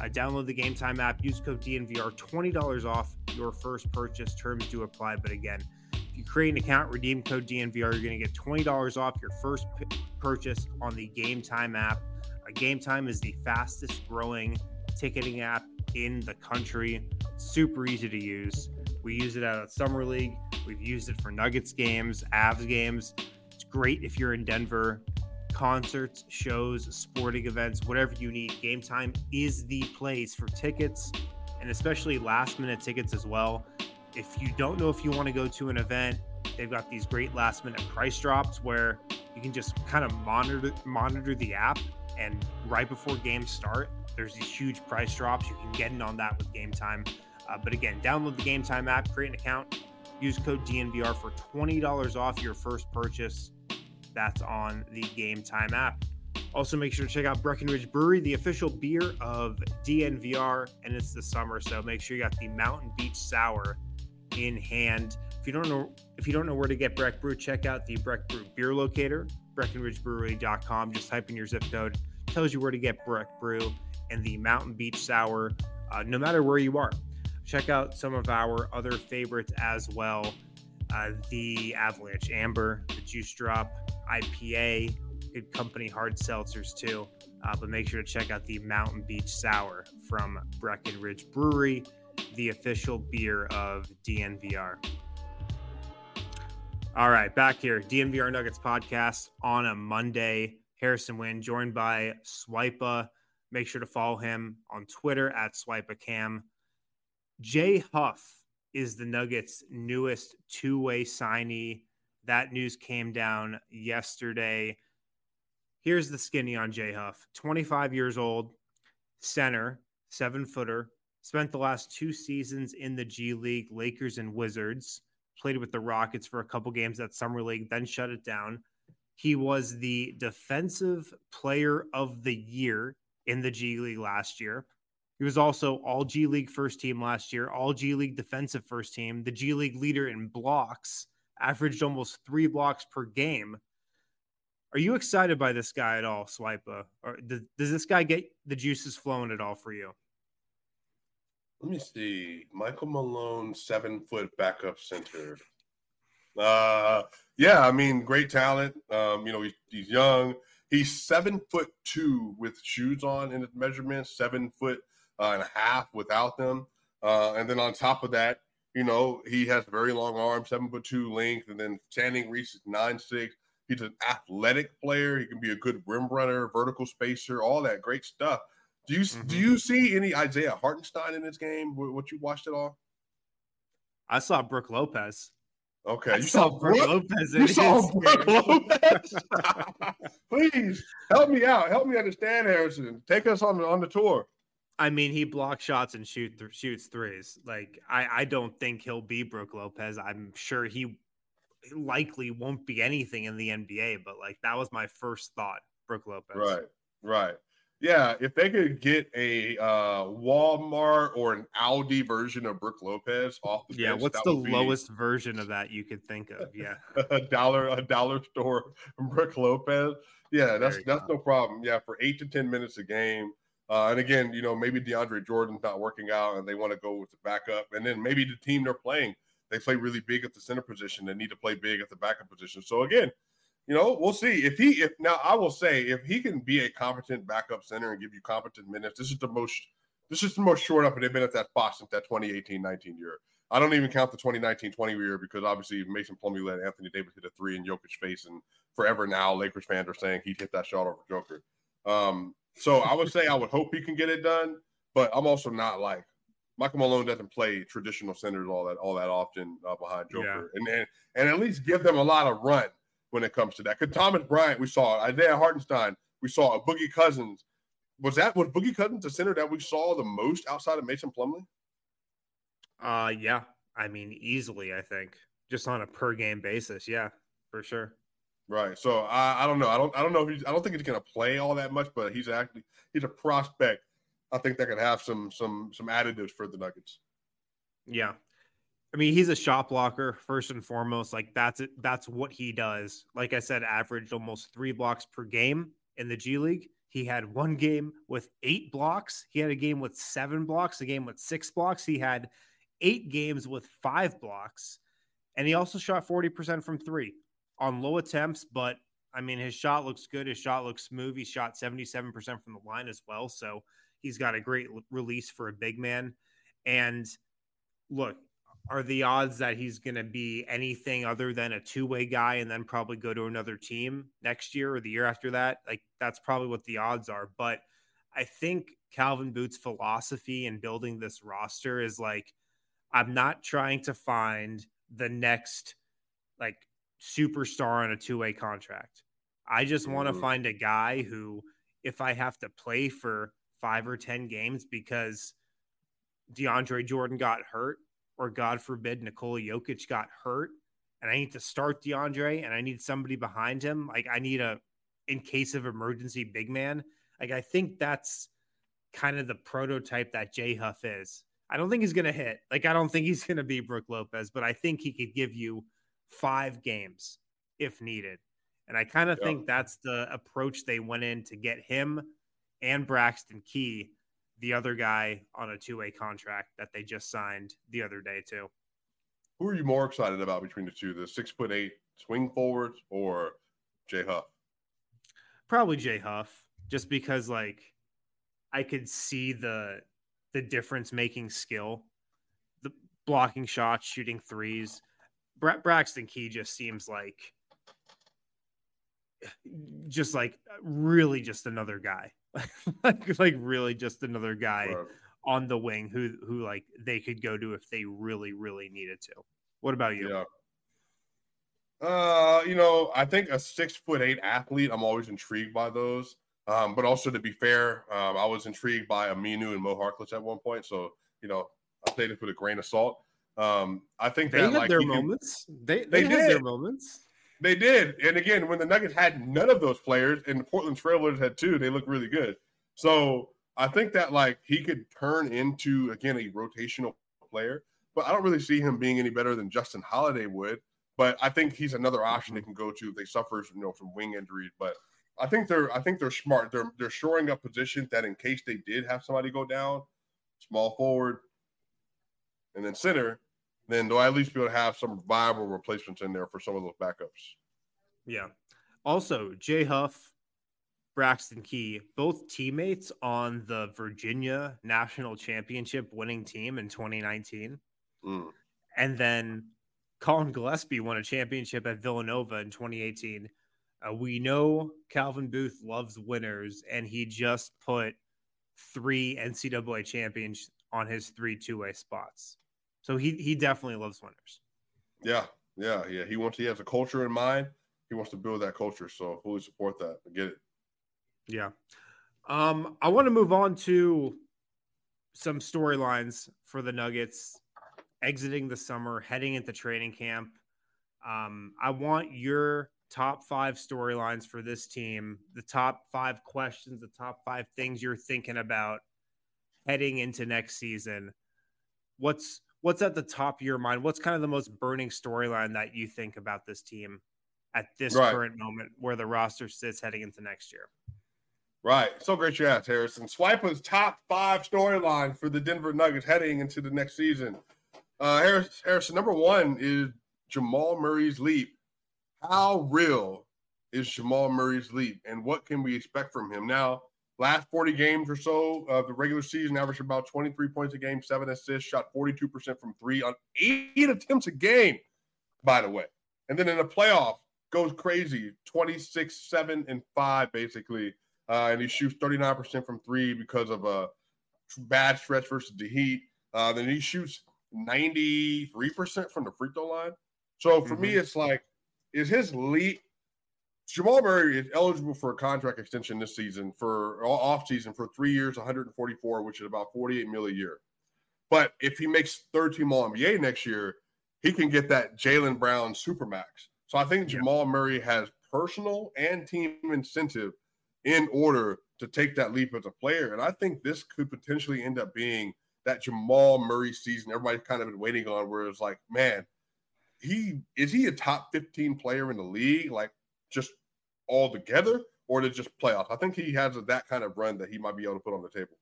uh, download the Game Time app, use code DNVR, $20 off your first purchase. Terms do apply, but again, if you create an account, redeem code DNVR, you're going to get $20 off your first p- purchase on the Game Time app. Uh, Game Time is the fastest growing ticketing app in the country. Super easy to use. We use it at Summer League. We've used it for Nuggets games, Avs games. It's great if you're in Denver. Concerts, shows, sporting events, whatever you need. Game Time is the place for tickets and especially last minute tickets as well. If you don't know if you want to go to an event, they've got these great last minute price drops where you can just kind of monitor monitor the app and right before games start, there's these huge price drops. You can get in on that with Game Time. Uh, but again, download the Game Time app, create an account, use code DNVR for $20 off your first purchase. That's on the Game Time app. Also, make sure to check out Breckenridge Brewery, the official beer of DNVR, and it's the summer, so make sure you got the Mountain Beach Sour in hand. If you don't know if you don't know where to get Breck Brew, check out the Breck Brew beer locator, BreckenridgeBrewery.com. Just type in your zip code, tells you where to get Breck Brew and the Mountain Beach Sour, uh, no matter where you are. Check out some of our other favorites as well. Uh, the Avalanche Amber, the Juice Drop IPA, good company hard seltzers too. Uh, but make sure to check out the Mountain Beach Sour from Breckenridge Brewery, the official beer of DNVR. All right, back here, DNVR Nuggets podcast on a Monday. Harrison Wind joined by Swipa. Make sure to follow him on Twitter at SwipaCam. Jay Huff is the Nuggets' newest two way signee. That news came down yesterday. Here's the skinny on Jay Huff 25 years old, center, seven footer, spent the last two seasons in the G League, Lakers and Wizards, played with the Rockets for a couple games at Summer League, then shut it down. He was the defensive player of the year in the G League last year. He was also all G League first team last year, all G League defensive first team, the G League leader in blocks, averaged almost three blocks per game. Are you excited by this guy at all, Swipa? Or does, does this guy get the juices flowing at all for you? Let me see. Michael Malone, seven foot backup center. Uh, yeah, I mean, great talent. Um, you know, he's, he's young. He's seven foot two with shoes on in his measurements, seven foot uh, and a half without them. Uh, and then on top of that, you know, he has very long arms, seven foot two length, and then standing reach is nine six. He's an athletic player. He can be a good rim runner, vertical spacer, all that great stuff. Do you mm-hmm. do you see any Isaiah Hartenstein in this game? What you watched at all? I saw Brook Lopez. Okay, I you saw, saw Brook Lopez. You saw Brook Lopez. Please help me out. Help me understand, Harrison. Take us on the on the tour. I mean, he blocks shots and shoot th- shoots threes. Like I, I don't think he'll be Brook Lopez. I'm sure he likely won't be anything in the NBA. But like that was my first thought, Brook Lopez. Right, right. Yeah, if they could get a uh, Walmart or an Aldi version of Brook Lopez off the yeah, bench, what's the lowest version of that you could think of? Yeah, a dollar a dollar store Brook Lopez. Yeah, that's that's no problem. Yeah, for eight to ten minutes a game. Uh, and again, you know, maybe DeAndre Jordan's not working out and they want to go with the backup. And then maybe the team they're playing, they play really big at the center position. They need to play big at the backup position. So again, you know, we'll see if he. If now, I will say if he can be a competent backup center and give you competent minutes, this is the most. This is the most short up they've been at that spot since that 2018-19 year. I don't even count the 2019-20 year because obviously Mason Plumlee let Anthony Davis hit a three in Jokic face, and forever now Lakers fans are saying he'd hit that shot over Joker. Um, so I would say I would hope he can get it done, but I'm also not like Michael Malone doesn't play traditional centers all that all that often uh, behind Joker, yeah. and, and and at least give them a lot of run when it comes to that. Because Thomas Bryant, we saw Isaiah Hartenstein, we saw Boogie Cousins. Was that was Boogie Cousins the center that we saw the most outside of Mason Plumlee? Uh, yeah. I mean, easily. I think just on a per game basis. Yeah, for sure. Right. So I, I don't know. I don't I don't know if he's I don't think he's gonna play all that much, but he's actually he's a prospect. I think that could have some some some additives for the Nuggets. Yeah. I mean, he's a shot blocker first and foremost. Like that's it. That's what he does. Like I said, averaged almost three blocks per game in the G League. He had one game with eight blocks. He had a game with seven blocks, a game with six blocks. He had eight games with five blocks. And he also shot 40% from three on low attempts, but I mean, his shot looks good. His shot looks smooth. He shot 77% from the line as well. So he's got a great release for a big man. And look, are the odds that he's going to be anything other than a two way guy and then probably go to another team next year or the year after that? Like, that's probably what the odds are. But I think Calvin Booth's philosophy in building this roster is like, I'm not trying to find the next like superstar on a two way contract. I just want to mm-hmm. find a guy who, if I have to play for five or 10 games because DeAndre Jordan got hurt, or God forbid, Nikola Jokic got hurt, and I need to start DeAndre and I need somebody behind him. Like, I need a, in case of emergency, big man. Like, I think that's kind of the prototype that Jay Huff is. I don't think he's going to hit. Like, I don't think he's going to be Brook Lopez, but I think he could give you five games if needed. And I kind of think that's the approach they went in to get him and Braxton Key, the other guy on a two way contract that they just signed the other day, too. Who are you more excited about between the two, the six foot eight swing forwards or Jay Huff? Probably Jay Huff, just because like I could see the the difference making skill, the blocking shots, shooting threes. Brett Braxton Key just seems like just like really just another guy. like, like really just another guy right. on the wing who who like they could go to if they really, really needed to. What about you? Yeah. Uh, you know, I think a six foot eight athlete, I'm always intrigued by those. Um, but also to be fair, um, I was intrigued by Aminu and Mo Harkless at one point. So, you know, I played it with a grain of salt. Um, I think they that, had like, their moments. they they, they did their moments. They did. And again, when the Nuggets had none of those players and the Portland Trailblazers had two, they looked really good. So I think that like he could turn into again a rotational player, but I don't really see him being any better than Justin Holiday would. But I think he's another option they can go to if they suffer, you know, from wing injuries. But I think they're I think they're smart. They're they're shoring up positions that in case they did have somebody go down, small forward, and then center, then do I at least be able to have some viable replacements in there for some of those backups? Yeah. Also, Jay Huff, Braxton Key, both teammates on the Virginia National Championship winning team in 2019. Mm. And then Collin Gillespie won a championship at Villanova in 2018. Uh, we know Calvin Booth loves winners, and he just put three NCAA champions on his three two way spots. So he he definitely loves winners. Yeah, yeah, yeah. He wants he has a culture in mind. He wants to build that culture. So fully support that. I get it. Yeah. Um, I want to move on to some storylines for the Nuggets exiting the summer, heading into training camp. Um, I want your top five storylines for this team, the top five questions, the top five things you're thinking about heading into next season. What's what's at the top of your mind? What's kind of the most burning storyline that you think about this team at this right. current moment where the roster sits heading into next year? Right. So great you asked, Harrison. Swipa's top five storyline for the Denver Nuggets heading into the next season. Uh, Harrison, Harrison, number one is Jamal Murray's leap. How real is Jamal Murray's leap, and what can we expect from him? Now, last 40 games or so of the regular season, averaged about 23 points a game, seven assists, shot 42% from three on eight attempts a game, by the way. And then in the playoff, goes crazy 26, 7, and 5, basically. Uh, and he shoots 39% from three because of a bad stretch versus the Heat. Uh, then he shoots 93% from the free throw line. So for mm-hmm. me, it's like, is his lead Jamal Murray is eligible for a contract extension this season for off season for three years, 144, which is about 48 mil a year. But if he makes third team All NBA next year, he can get that Jaylen Brown supermax. So I think Jamal Murray has personal and team incentive in order to take that leap as a player. And I think this could potentially end up being that Jamal Murray season everybody's kind of been waiting on, where it's like, man, he is he a top 15 player in the league? Like just all together, or to just playoffs? I think he has that kind of run that he might be able to put on the table.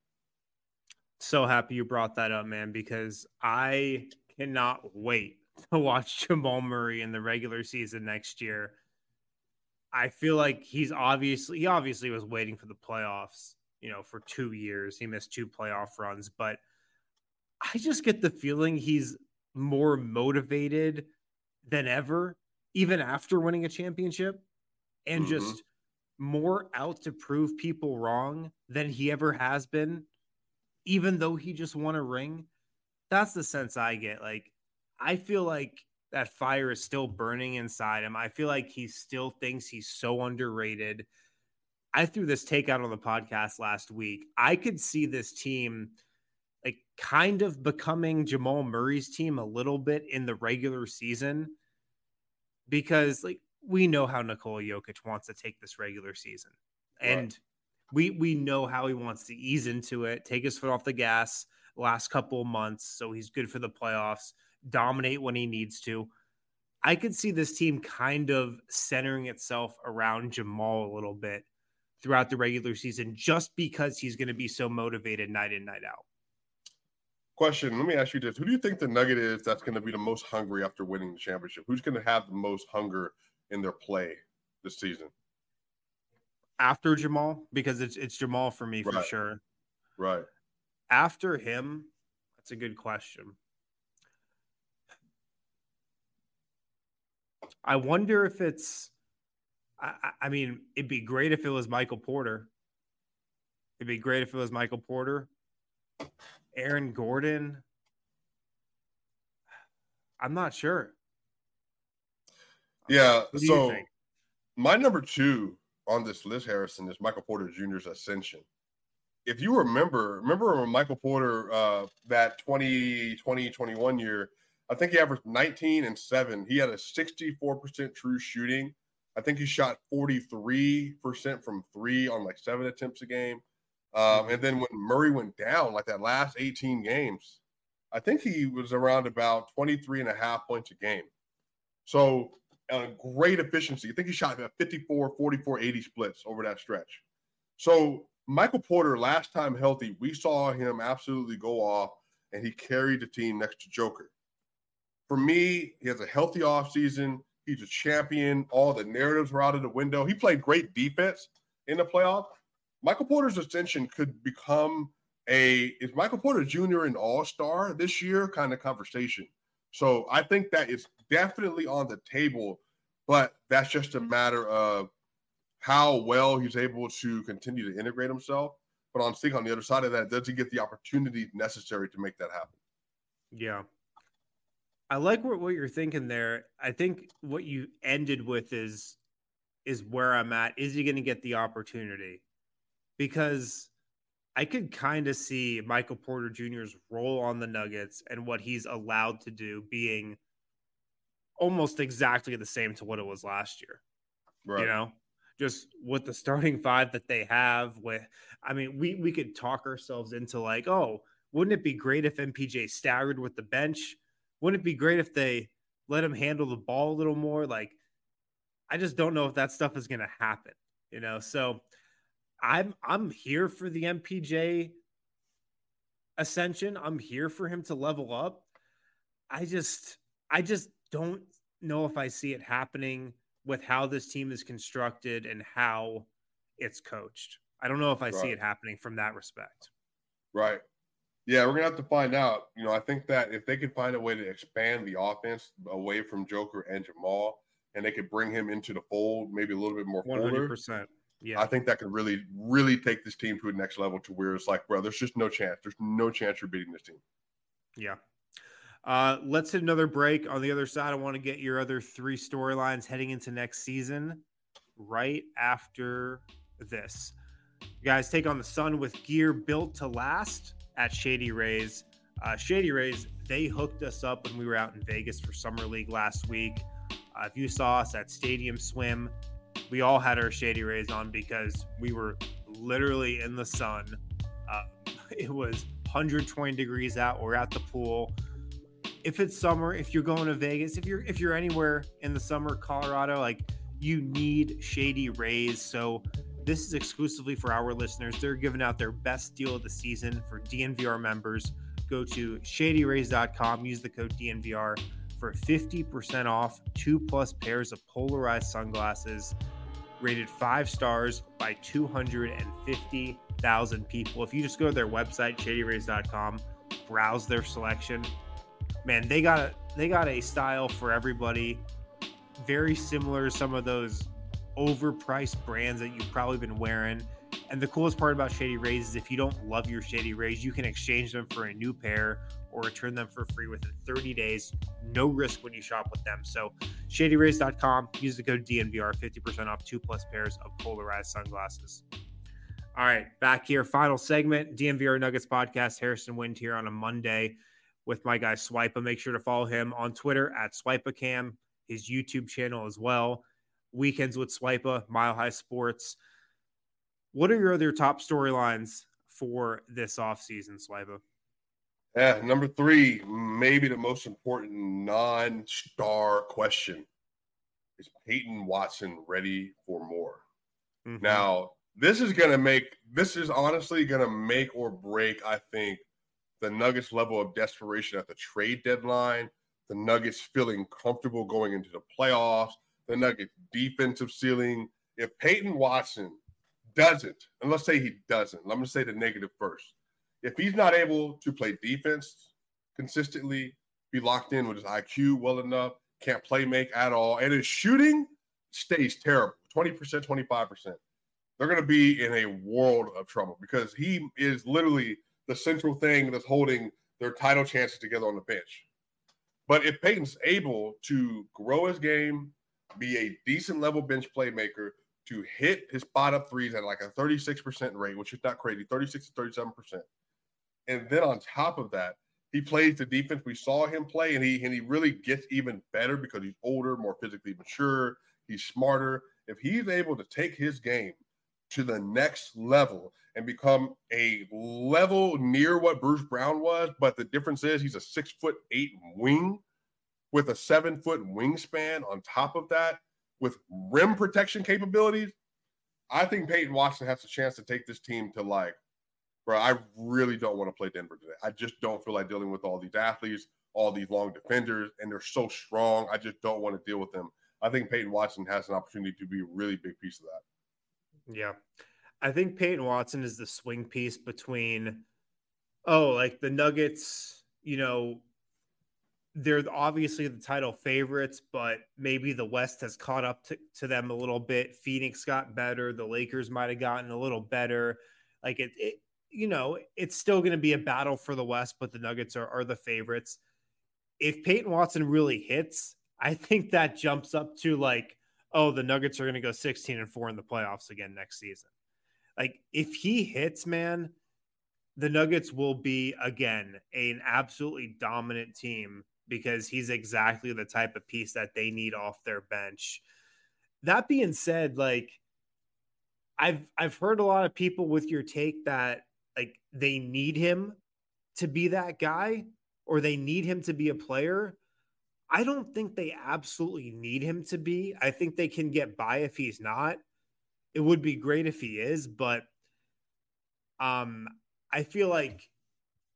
So happy you brought that up, man, because I cannot wait to watch Jamal Murray in the regular season next year. I feel like he's obviously he obviously was waiting for the playoffs, you know, for 2 years. He missed two playoff runs, but I just get the feeling he's more motivated than ever even after winning a championship and mm-hmm. just more out to prove people wrong than he ever has been even though he just won a ring. That's the sense I get. Like I feel like that fire is still burning inside him. I feel like he still thinks he's so underrated. I threw this take out on the podcast last week. I could see this team like kind of becoming Jamal Murray's team a little bit in the regular season because like we know how Nikola Jokic wants to take this regular season. And right. we we know how he wants to ease into it, take his foot off the gas last couple of months so he's good for the playoffs dominate when he needs to. I could see this team kind of centering itself around Jamal a little bit throughout the regular season just because he's going to be so motivated night in, night out. Question Let me ask you this Who do you think the Nugget is that's going to be the most hungry after winning the championship? Who's going to have the most hunger in their play this season? After Jamal? Because it's, it's Jamal for me for sure. Right. After him, that's a good question. I wonder if it's. I, I, mean, it'd be great if it was Michael Porter. It'd be great if it was Michael Porter, Aaron Gordon. I'm not sure. Yeah. So my number two on this list, Harrison, is Michael Porter Jr.'s ascension. If you remember, remember when Michael Porter uh, that 2020 21 year I think he averaged 19 and seven. He had a 64% true shooting. I think he shot 43% from three on like seven attempts a game. Um, and then when Murray went down, like that last 18 games, I think he was around about 23 and a half points a game. So a great efficiency. I think he shot about 54, 44, 80 splits over that stretch. So Michael Porter, last time healthy, we saw him absolutely go off and he carried the team next to Joker for me, he has a healthy offseason. He's a champion. All the narratives were out of the window. He played great defense in the playoff. Michael Porter's ascension could become a is Michael Porter Jr. an all-star this year kind of conversation. So I think that is definitely on the table, but that's just a mm-hmm. matter of how well he's able to continue to integrate himself. But on think on the other side of that, does he get the opportunity necessary to make that happen? Yeah. I like what, what you're thinking there. I think what you ended with is is where I'm at. Is he going to get the opportunity? Because I could kind of see Michael Porter Jr.'s role on the Nuggets and what he's allowed to do being almost exactly the same to what it was last year. Right. You know, just with the starting five that they have. With, I mean, we we could talk ourselves into like, oh, wouldn't it be great if MPJ staggered with the bench? wouldn't it be great if they let him handle the ball a little more? Like, I just don't know if that stuff is going to happen, you know? So I'm, I'm here for the MPJ ascension. I'm here for him to level up. I just, I just don't know if I see it happening with how this team is constructed and how it's coached. I don't know if I right. see it happening from that respect. Right. Yeah, we're gonna have to find out. You know, I think that if they could find a way to expand the offense away from Joker and Jamal, and they could bring him into the fold, maybe a little bit more. One hundred percent. Yeah, I think that could really, really take this team to a next level to where it's like, bro, there's just no chance. There's no chance you're beating this team. Yeah. Uh, let's hit another break. On the other side, I want to get your other three storylines heading into next season right after this. You guys take on the sun with gear built to last at Shady Rays. Uh, Shady Rays, they hooked us up when we were out in Vegas for Summer League last week. Uh, if you saw us at Stadium Swim, we all had our Shady Rays on because we were literally in the sun. Uh, it was 120 degrees out. We're at the pool. If it's summer, if you're going to Vegas, if you're if you're anywhere in the summer, Colorado, like you need Shady Rays. So this is exclusively for our listeners. They're giving out their best deal of the season for DNVR members. Go to shadyrays.com, use the code DNVR for 50% off two plus pairs of polarized sunglasses rated five stars by 250,000 people. If you just go to their website, shadyrays.com, browse their selection, man, they got a, they got a style for everybody. Very similar to some of those overpriced brands that you've probably been wearing. And the coolest part about Shady Rays is if you don't love your Shady Rays, you can exchange them for a new pair or return them for free within 30 days. No risk when you shop with them. So, shadyrays.com, use the code DNVR, 50% off two plus pairs of polarized sunglasses. All right, back here, final segment, DNVR Nuggets podcast. Harrison Wind here on a Monday with my guy Swipa. Make sure to follow him on Twitter at SwipaCam, his YouTube channel as well. Weekends with Swipa, Mile High Sports. What are your other top storylines for this offseason, Swipa? Yeah, number three, maybe the most important non-star question is Peyton Watson ready for more? Mm-hmm. Now, this is gonna make this is honestly gonna make or break, I think, the Nuggets level of desperation at the trade deadline, the Nuggets feeling comfortable going into the playoffs, the Nuggets defensive ceiling. If Peyton Watson doesn't, and let's say he doesn't, I'm gonna say the negative first if he's not able to play defense consistently, be locked in with his IQ well enough, can't play make at all, and his shooting stays terrible 20%, 25%, they're going to be in a world of trouble because he is literally the central thing that's holding their title chances together on the bench. But if Peyton's able to grow his game, be a decent level bench playmaker, to hit his spot up threes at like a 36% rate, which is not crazy, 36 to 37%, and then on top of that, he plays the defense we saw him play, and he and he really gets even better because he's older, more physically mature, he's smarter. If he's able to take his game to the next level and become a level near what Bruce Brown was, but the difference is he's a six foot eight wing with a seven foot wingspan on top of that, with rim protection capabilities. I think Peyton Watson has a chance to take this team to like bro, I really don't want to play Denver today. I just don't feel like dealing with all these athletes, all these long defenders, and they're so strong. I just don't want to deal with them. I think Peyton Watson has an opportunity to be a really big piece of that. Yeah. I think Peyton Watson is the swing piece between, oh, like the Nuggets, you know, they're obviously the title favorites, but maybe the West has caught up to, to them a little bit. Phoenix got better. The Lakers might have gotten a little better. Like it, it you know, it's still going to be a battle for the West, but the Nuggets are, are the favorites. If Peyton Watson really hits, I think that jumps up to like, oh, the Nuggets are going to go 16 and 4 in the playoffs again next season. Like, if he hits, man, the Nuggets will be again an absolutely dominant team because he's exactly the type of piece that they need off their bench. That being said, like I've I've heard a lot of people with your take that like they need him to be that guy or they need him to be a player. I don't think they absolutely need him to be. I think they can get by if he's not. It would be great if he is, but um I feel like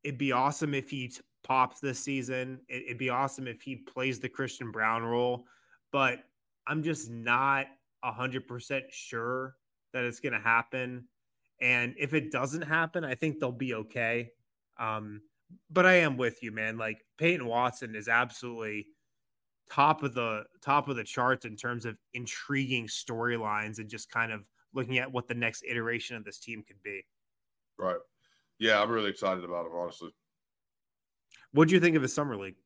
it'd be awesome if he pops this season. It'd be awesome if he plays the Christian Braun role, but I'm just not 100% sure that it's going to happen. And if it doesn't happen, I think they'll be okay. Um, but I am with you, man. Like Peyton Watson is absolutely top of the top of the charts in terms of intriguing storylines and just kind of looking at what the next iteration of this team could be. Right. Yeah, I'm really excited about him, honestly. What do you think of his summer league?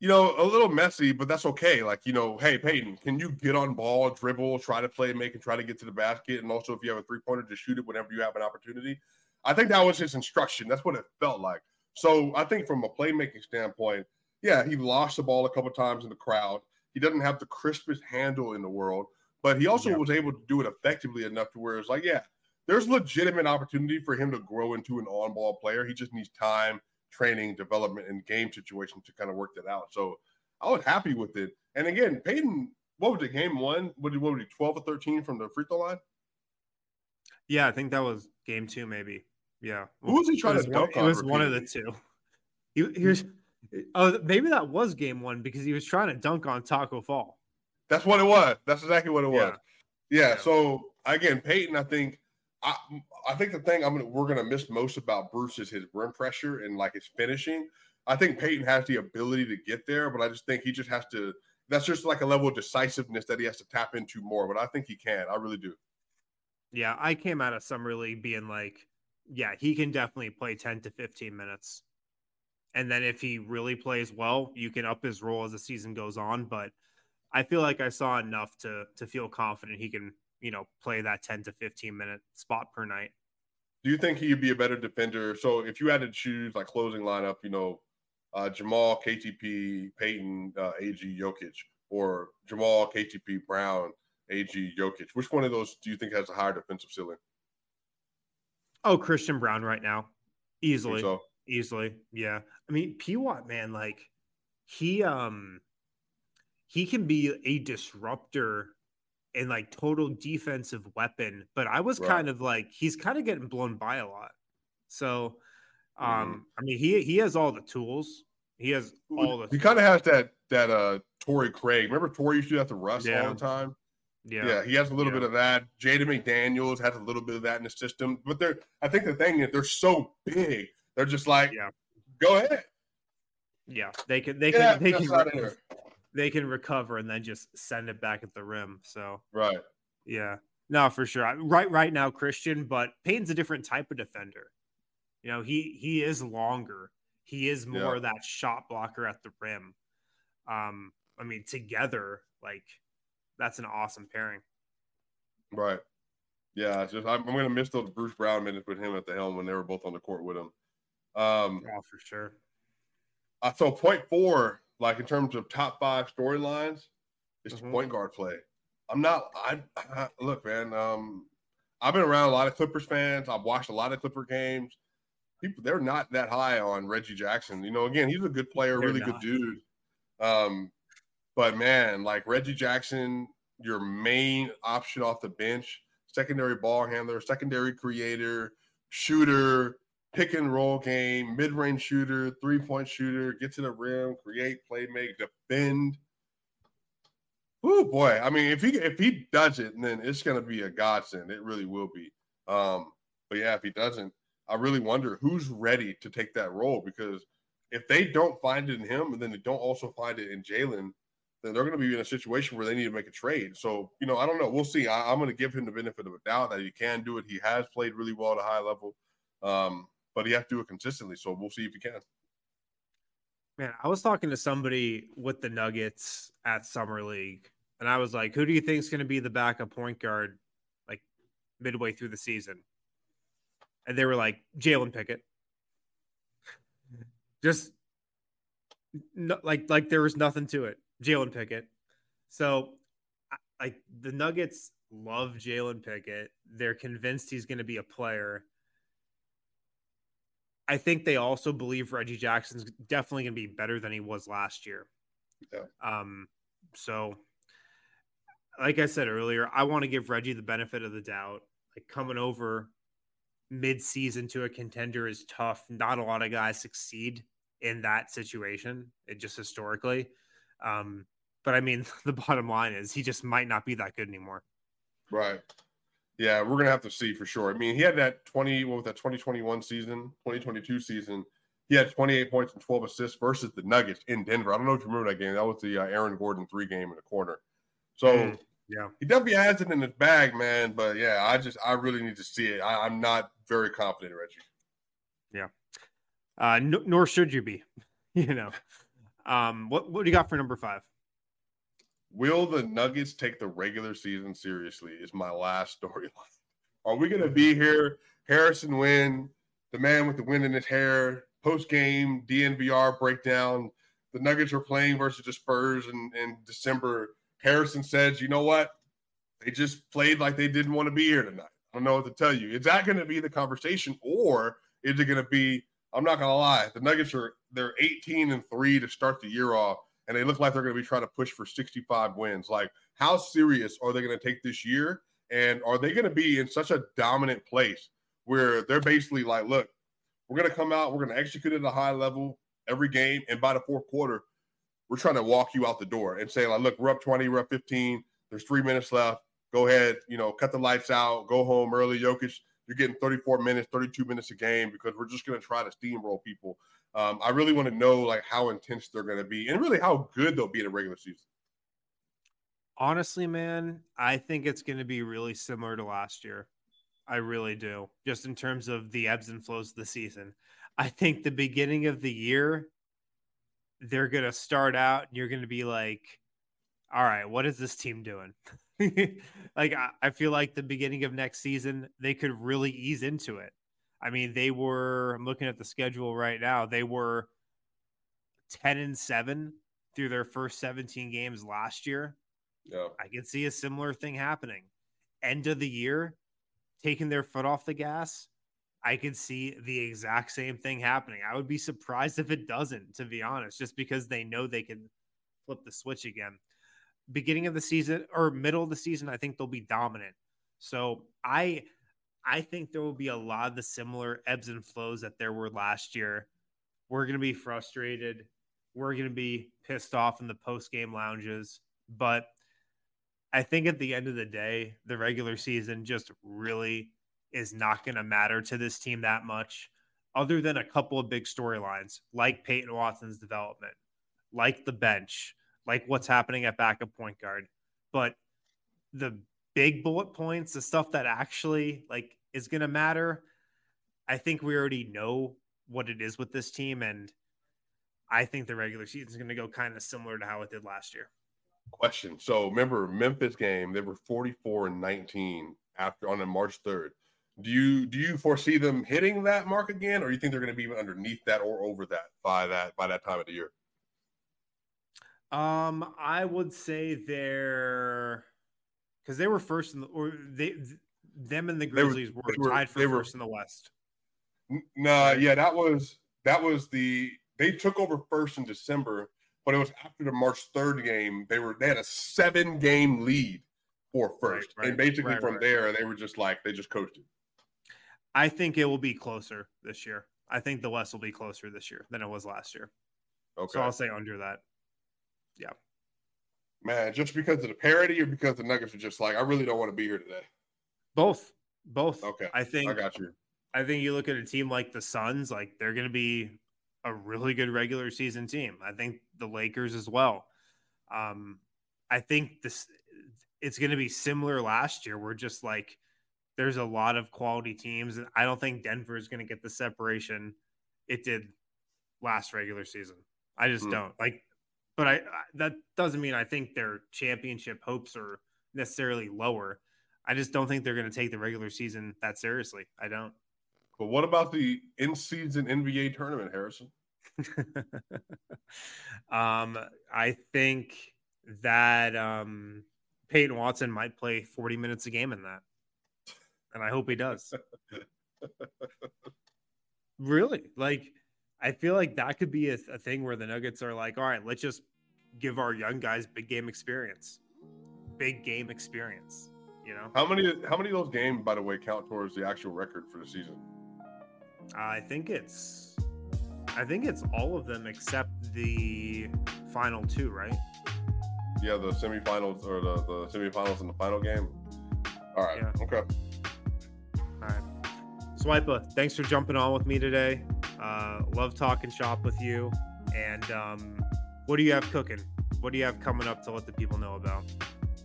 You know, a little messy, but that's okay. Like, you know, hey Peyton, can you get on ball, dribble, try to play, make, and try to get to the basket, and also if you have a three pointer, just shoot it whenever you have an opportunity. I think that was his instruction. That's what it felt like. So I think from a playmaking standpoint, yeah, he lost the ball a couple times in the crowd. He doesn't have the crispest handle in the world, but he also yeah. was able to do it effectively enough to where it's like, yeah, there's legitimate opportunity for him to grow into an on-ball player. He just needs time, training, development, and game situation to kind of work that out. So I was happy with it. And again, Peyton, what was the Game one? What did what was he? Twelve or thirteen from the free throw line? Yeah, I think that was game two, maybe. Yeah. Who was he trying to dunk one, It was one of the two. He, here's oh maybe that was game one because he was trying to dunk on Taco Fall. That's what it was. That's exactly what it was. Yeah. yeah. yeah. So again, Peyton, I think I I think the thing I'm gonna we're gonna miss most about Bruce is his rim pressure and like his finishing. I think Peyton has the ability to get there, but I just think he just has to. That's just like a level of decisiveness that he has to tap into more. But I think he can. I really do. Yeah, I came out of summer league being like, yeah, he can definitely play 10 to 15 minutes. And then if he really plays well, you can up his role as the season goes on. But I feel like I saw enough to to feel confident he can you know, play that 10 to 15 minute spot per night. Do you think he'd be a better defender? So if you had to choose like closing lineup, you know, uh, Jamal, KCP, Peyton, uh, AG, Jokic, or Jamal, KCP, Braun, AG, Jokic, which one of those do you think has a higher defensive ceiling? Oh, Christian Braun right now. Easily. So? Easily. Yeah. I mean, P Watt, man, like he um he can be a disruptor and like total defensive weapon. But I was right. kind of like he's kind of getting blown by a lot. So um mm-hmm. I mean he he has all the tools. He has all the he kind of has that that uh Torrey Craig. Remember Torrey used to have to rust yeah. all the time? Yeah. Yeah, he has a little yeah. bit of that. Jaden McDaniels has a little bit of that in the system. But they're I think the thing is they're so big. They're just like, yeah, go ahead. Yeah, they can they can they can they can recover and then just send it back at the rim. So right, yeah, no, for sure. Right, right now, Christian, but Payne's a different type of defender. You know, he he is longer. He is more yeah. that shot blocker at the rim. Um, I mean, together, like that's an awesome pairing. Right. Yeah, just I'm, I'm going to miss those Bruce Brown minutes with him at the helm when they were both on the court with him. Um, yeah, for sure. Uh, so point four, like in terms of top five storylines, it's mm-hmm. point guard play. I'm not. I, I, look, man. Um, I've been around a lot of Clippers fans. I've watched a lot of Clipper games. People, they're not that high on Reggie Jackson. You know, again, he's a good player, they're really not. good dude. Um, but man, like Reggie Jackson, your main option off the bench, secondary ball handler, secondary creator, shooter, pick and roll game, mid range shooter, three point shooter, get to the rim, create, play, make, defend. Oh boy, I mean, if he if he does it, then it's going to be a godsend. It really will be. Um, but yeah, if he doesn't, I really wonder who's ready to take that role because if they don't find it in him, and then they don't also find it in Jalen, then they're going to be in a situation where they need to make a trade. So you know, I don't know. We'll see. I, am going to give him the benefit of a doubt that he can do it. He has played really well at a high level. Um, but he has to do it consistently. So we'll see if he can. Man, I was talking to somebody with the Nuggets at Summer League, and I was like, who do you think is going to be the backup point guard like midway through the season? And they were like, Jalen Pickett. Just no, like like there was nothing to it. Jalen Pickett. So like the Nuggets love Jalen Pickett. They're convinced he's going to be a player. I think they also believe Reggie Jackson's definitely going to be better than he was last year. Yeah. Um, so, like I said earlier, I want to give Reggie the benefit of the doubt. Like coming over mid-season to a contender is tough. Not a lot of guys succeed in that situation. It just historically. Um, but I mean, the bottom line is he just might not be that good anymore. Right. Yeah, we're gonna have to see for sure. I mean, he had that 20, what was that 2021 season, 2022 season. He had 28 points and 12 assists versus the Nuggets in Denver. I don't know if you remember that game. That was the uh, Aaron Gordon three game in the corner. So mm, yeah, he definitely has it in his bag, man. But yeah, I just I really need to see it. I, am not very confident, Reggie. Yeah, uh, n- nor should you be. you know, um, what what do you got for number five? Will the mm-hmm. Nuggets take the regular season seriously? Is my last storyline. Are we going to mm-hmm. be here? Harrison Wind, the man with the wind in his hair, post game DNVR breakdown. The Nuggets are playing versus the Spurs in, in December. Harrison says, you know what? They just played like they didn't want to be here tonight. I don't know what to tell you. Is that going to be the conversation, or is it going to be? I'm not going to lie. The Nuggets are they're 18 and three to start the year off and they look like they're going to be trying to push for 65 wins. Like, how serious are they going to take this year? And are they going to be in such a dominant place where they're basically like, look, we're going to come out, we're going to execute at a high level every game, and by the fourth quarter, we're trying to walk you out the door and say, like, look, we're up 20, we're up 15, there's three minutes left. Go ahead, you know, cut the lights out, go home early. Jokic, you're getting 34 minutes, 32 minutes a game because we're just going to try to steamroll people. Um, I really want to know like how intense they're going to be and really how good they'll be in a regular season. Honestly, man, I think it's going to be really similar to last year. I really do, just in terms of the ebbs and flows of the season. I think the beginning of the year, they're going to start out and you're going to be like, all right, what is this team doing? like, I, I feel like the beginning of next season, they could really ease into it. I mean, they were, I'm looking at the schedule right now, they were 10 and 7 through their first 17 games last year. Yeah. I can see a similar thing happening. End of the year, taking their foot off the gas. I could see the exact same thing happening. I would be surprised if it doesn't, to be honest, just because they know they can flip the switch again. Beginning of the season or middle of the season, I think they'll be dominant. So I I think there will be a lot of the similar ebbs and flows that there were last year. We're going to be frustrated. We're going to be pissed off in the post game lounges. But I think at the end of the day, the regular season just really is not going to matter to this team that much, other than a couple of big storylines like Peyton Watson's development, like the bench, like what's happening at backup point guard. But the big bullet points, the stuff that actually like is going to matter. I think we already know what it is with this team, and I think the regular season is going to go kind of similar to how it did last year. Question. So remember Memphis game, they were 44 and 19 after on March 3rd. Do you do you foresee them hitting that mark again, or do you think they're going to be underneath that or over that by that by that time of the year? Um, I would say they're because they were first in the or they them and the Grizzlies were, were, tied for first were, in the West. Nah, yeah, that was that was the they took over first in December, but it was after the March third game. They were they had a seven game lead for first, right, right, and basically right, from there they were just like they just coasted. I think it will be closer this year. I think the West will be closer this year than it was last year. Okay, so I'll say under that. Yeah man, just because of the parity or because the Nuggets are just like, I really don't want to be here today? Both. Both. Okay. I think I got you. I think you look at a team like the Suns, like they're going to be a really good regular season team. I think the Lakers as well. Um, I think this it's going to be similar last year. We're just like there's a lot of quality teams, and I don't think Denver is going to get the separation it did last regular season. I just hmm. don't like but I, I that doesn't mean I think their championship hopes are necessarily lower. I just don't think they're going to take the regular season that seriously. I don't. But what about the in-season NBA tournament, Harrison? um, I think that um, Peyton Watson might play 40 minutes a game in that, and I hope he does. really, like I feel like that could be a, a thing where the Nuggets are like, all right, let's just give our young guys big game experience, big game experience. You know, how many how many of those games, by the way, count towards the actual record for the season? I think it's I think it's all of them except the final two, right? Yeah, the semifinals or the, the semifinals and the final game. All right. Yeah. Okay. All right. Swipa, thanks for jumping on with me today. Uh, love talking shop with you. And um, what do you have cooking? What do you have coming up to let the people know about?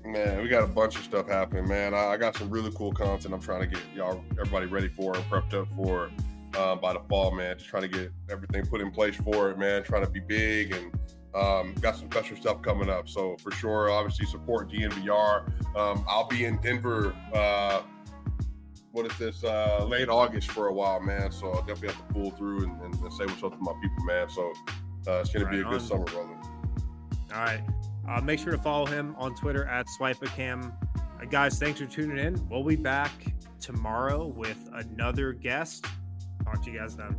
Man, we got a bunch of stuff happening, man. I, I got some really cool content I'm trying to get y'all, everybody ready for and prepped up for uh, by the fall, man. Just trying to get everything put in place for it, man. Trying to be big and um, got some special stuff coming up. So for sure, obviously support DNVR. Um, I'll be in Denver. Uh, what is this? Uh, late August for a while, man. So I'll definitely have to pull through and, and, and say what's up to my people, man. So uh, it's going right to be a on. good summer, brother. All right. Uh, make sure to follow him on Twitter at SwipaCam. Uh, guys, thanks for tuning in. We'll be back tomorrow with another guest. Talk to you guys then.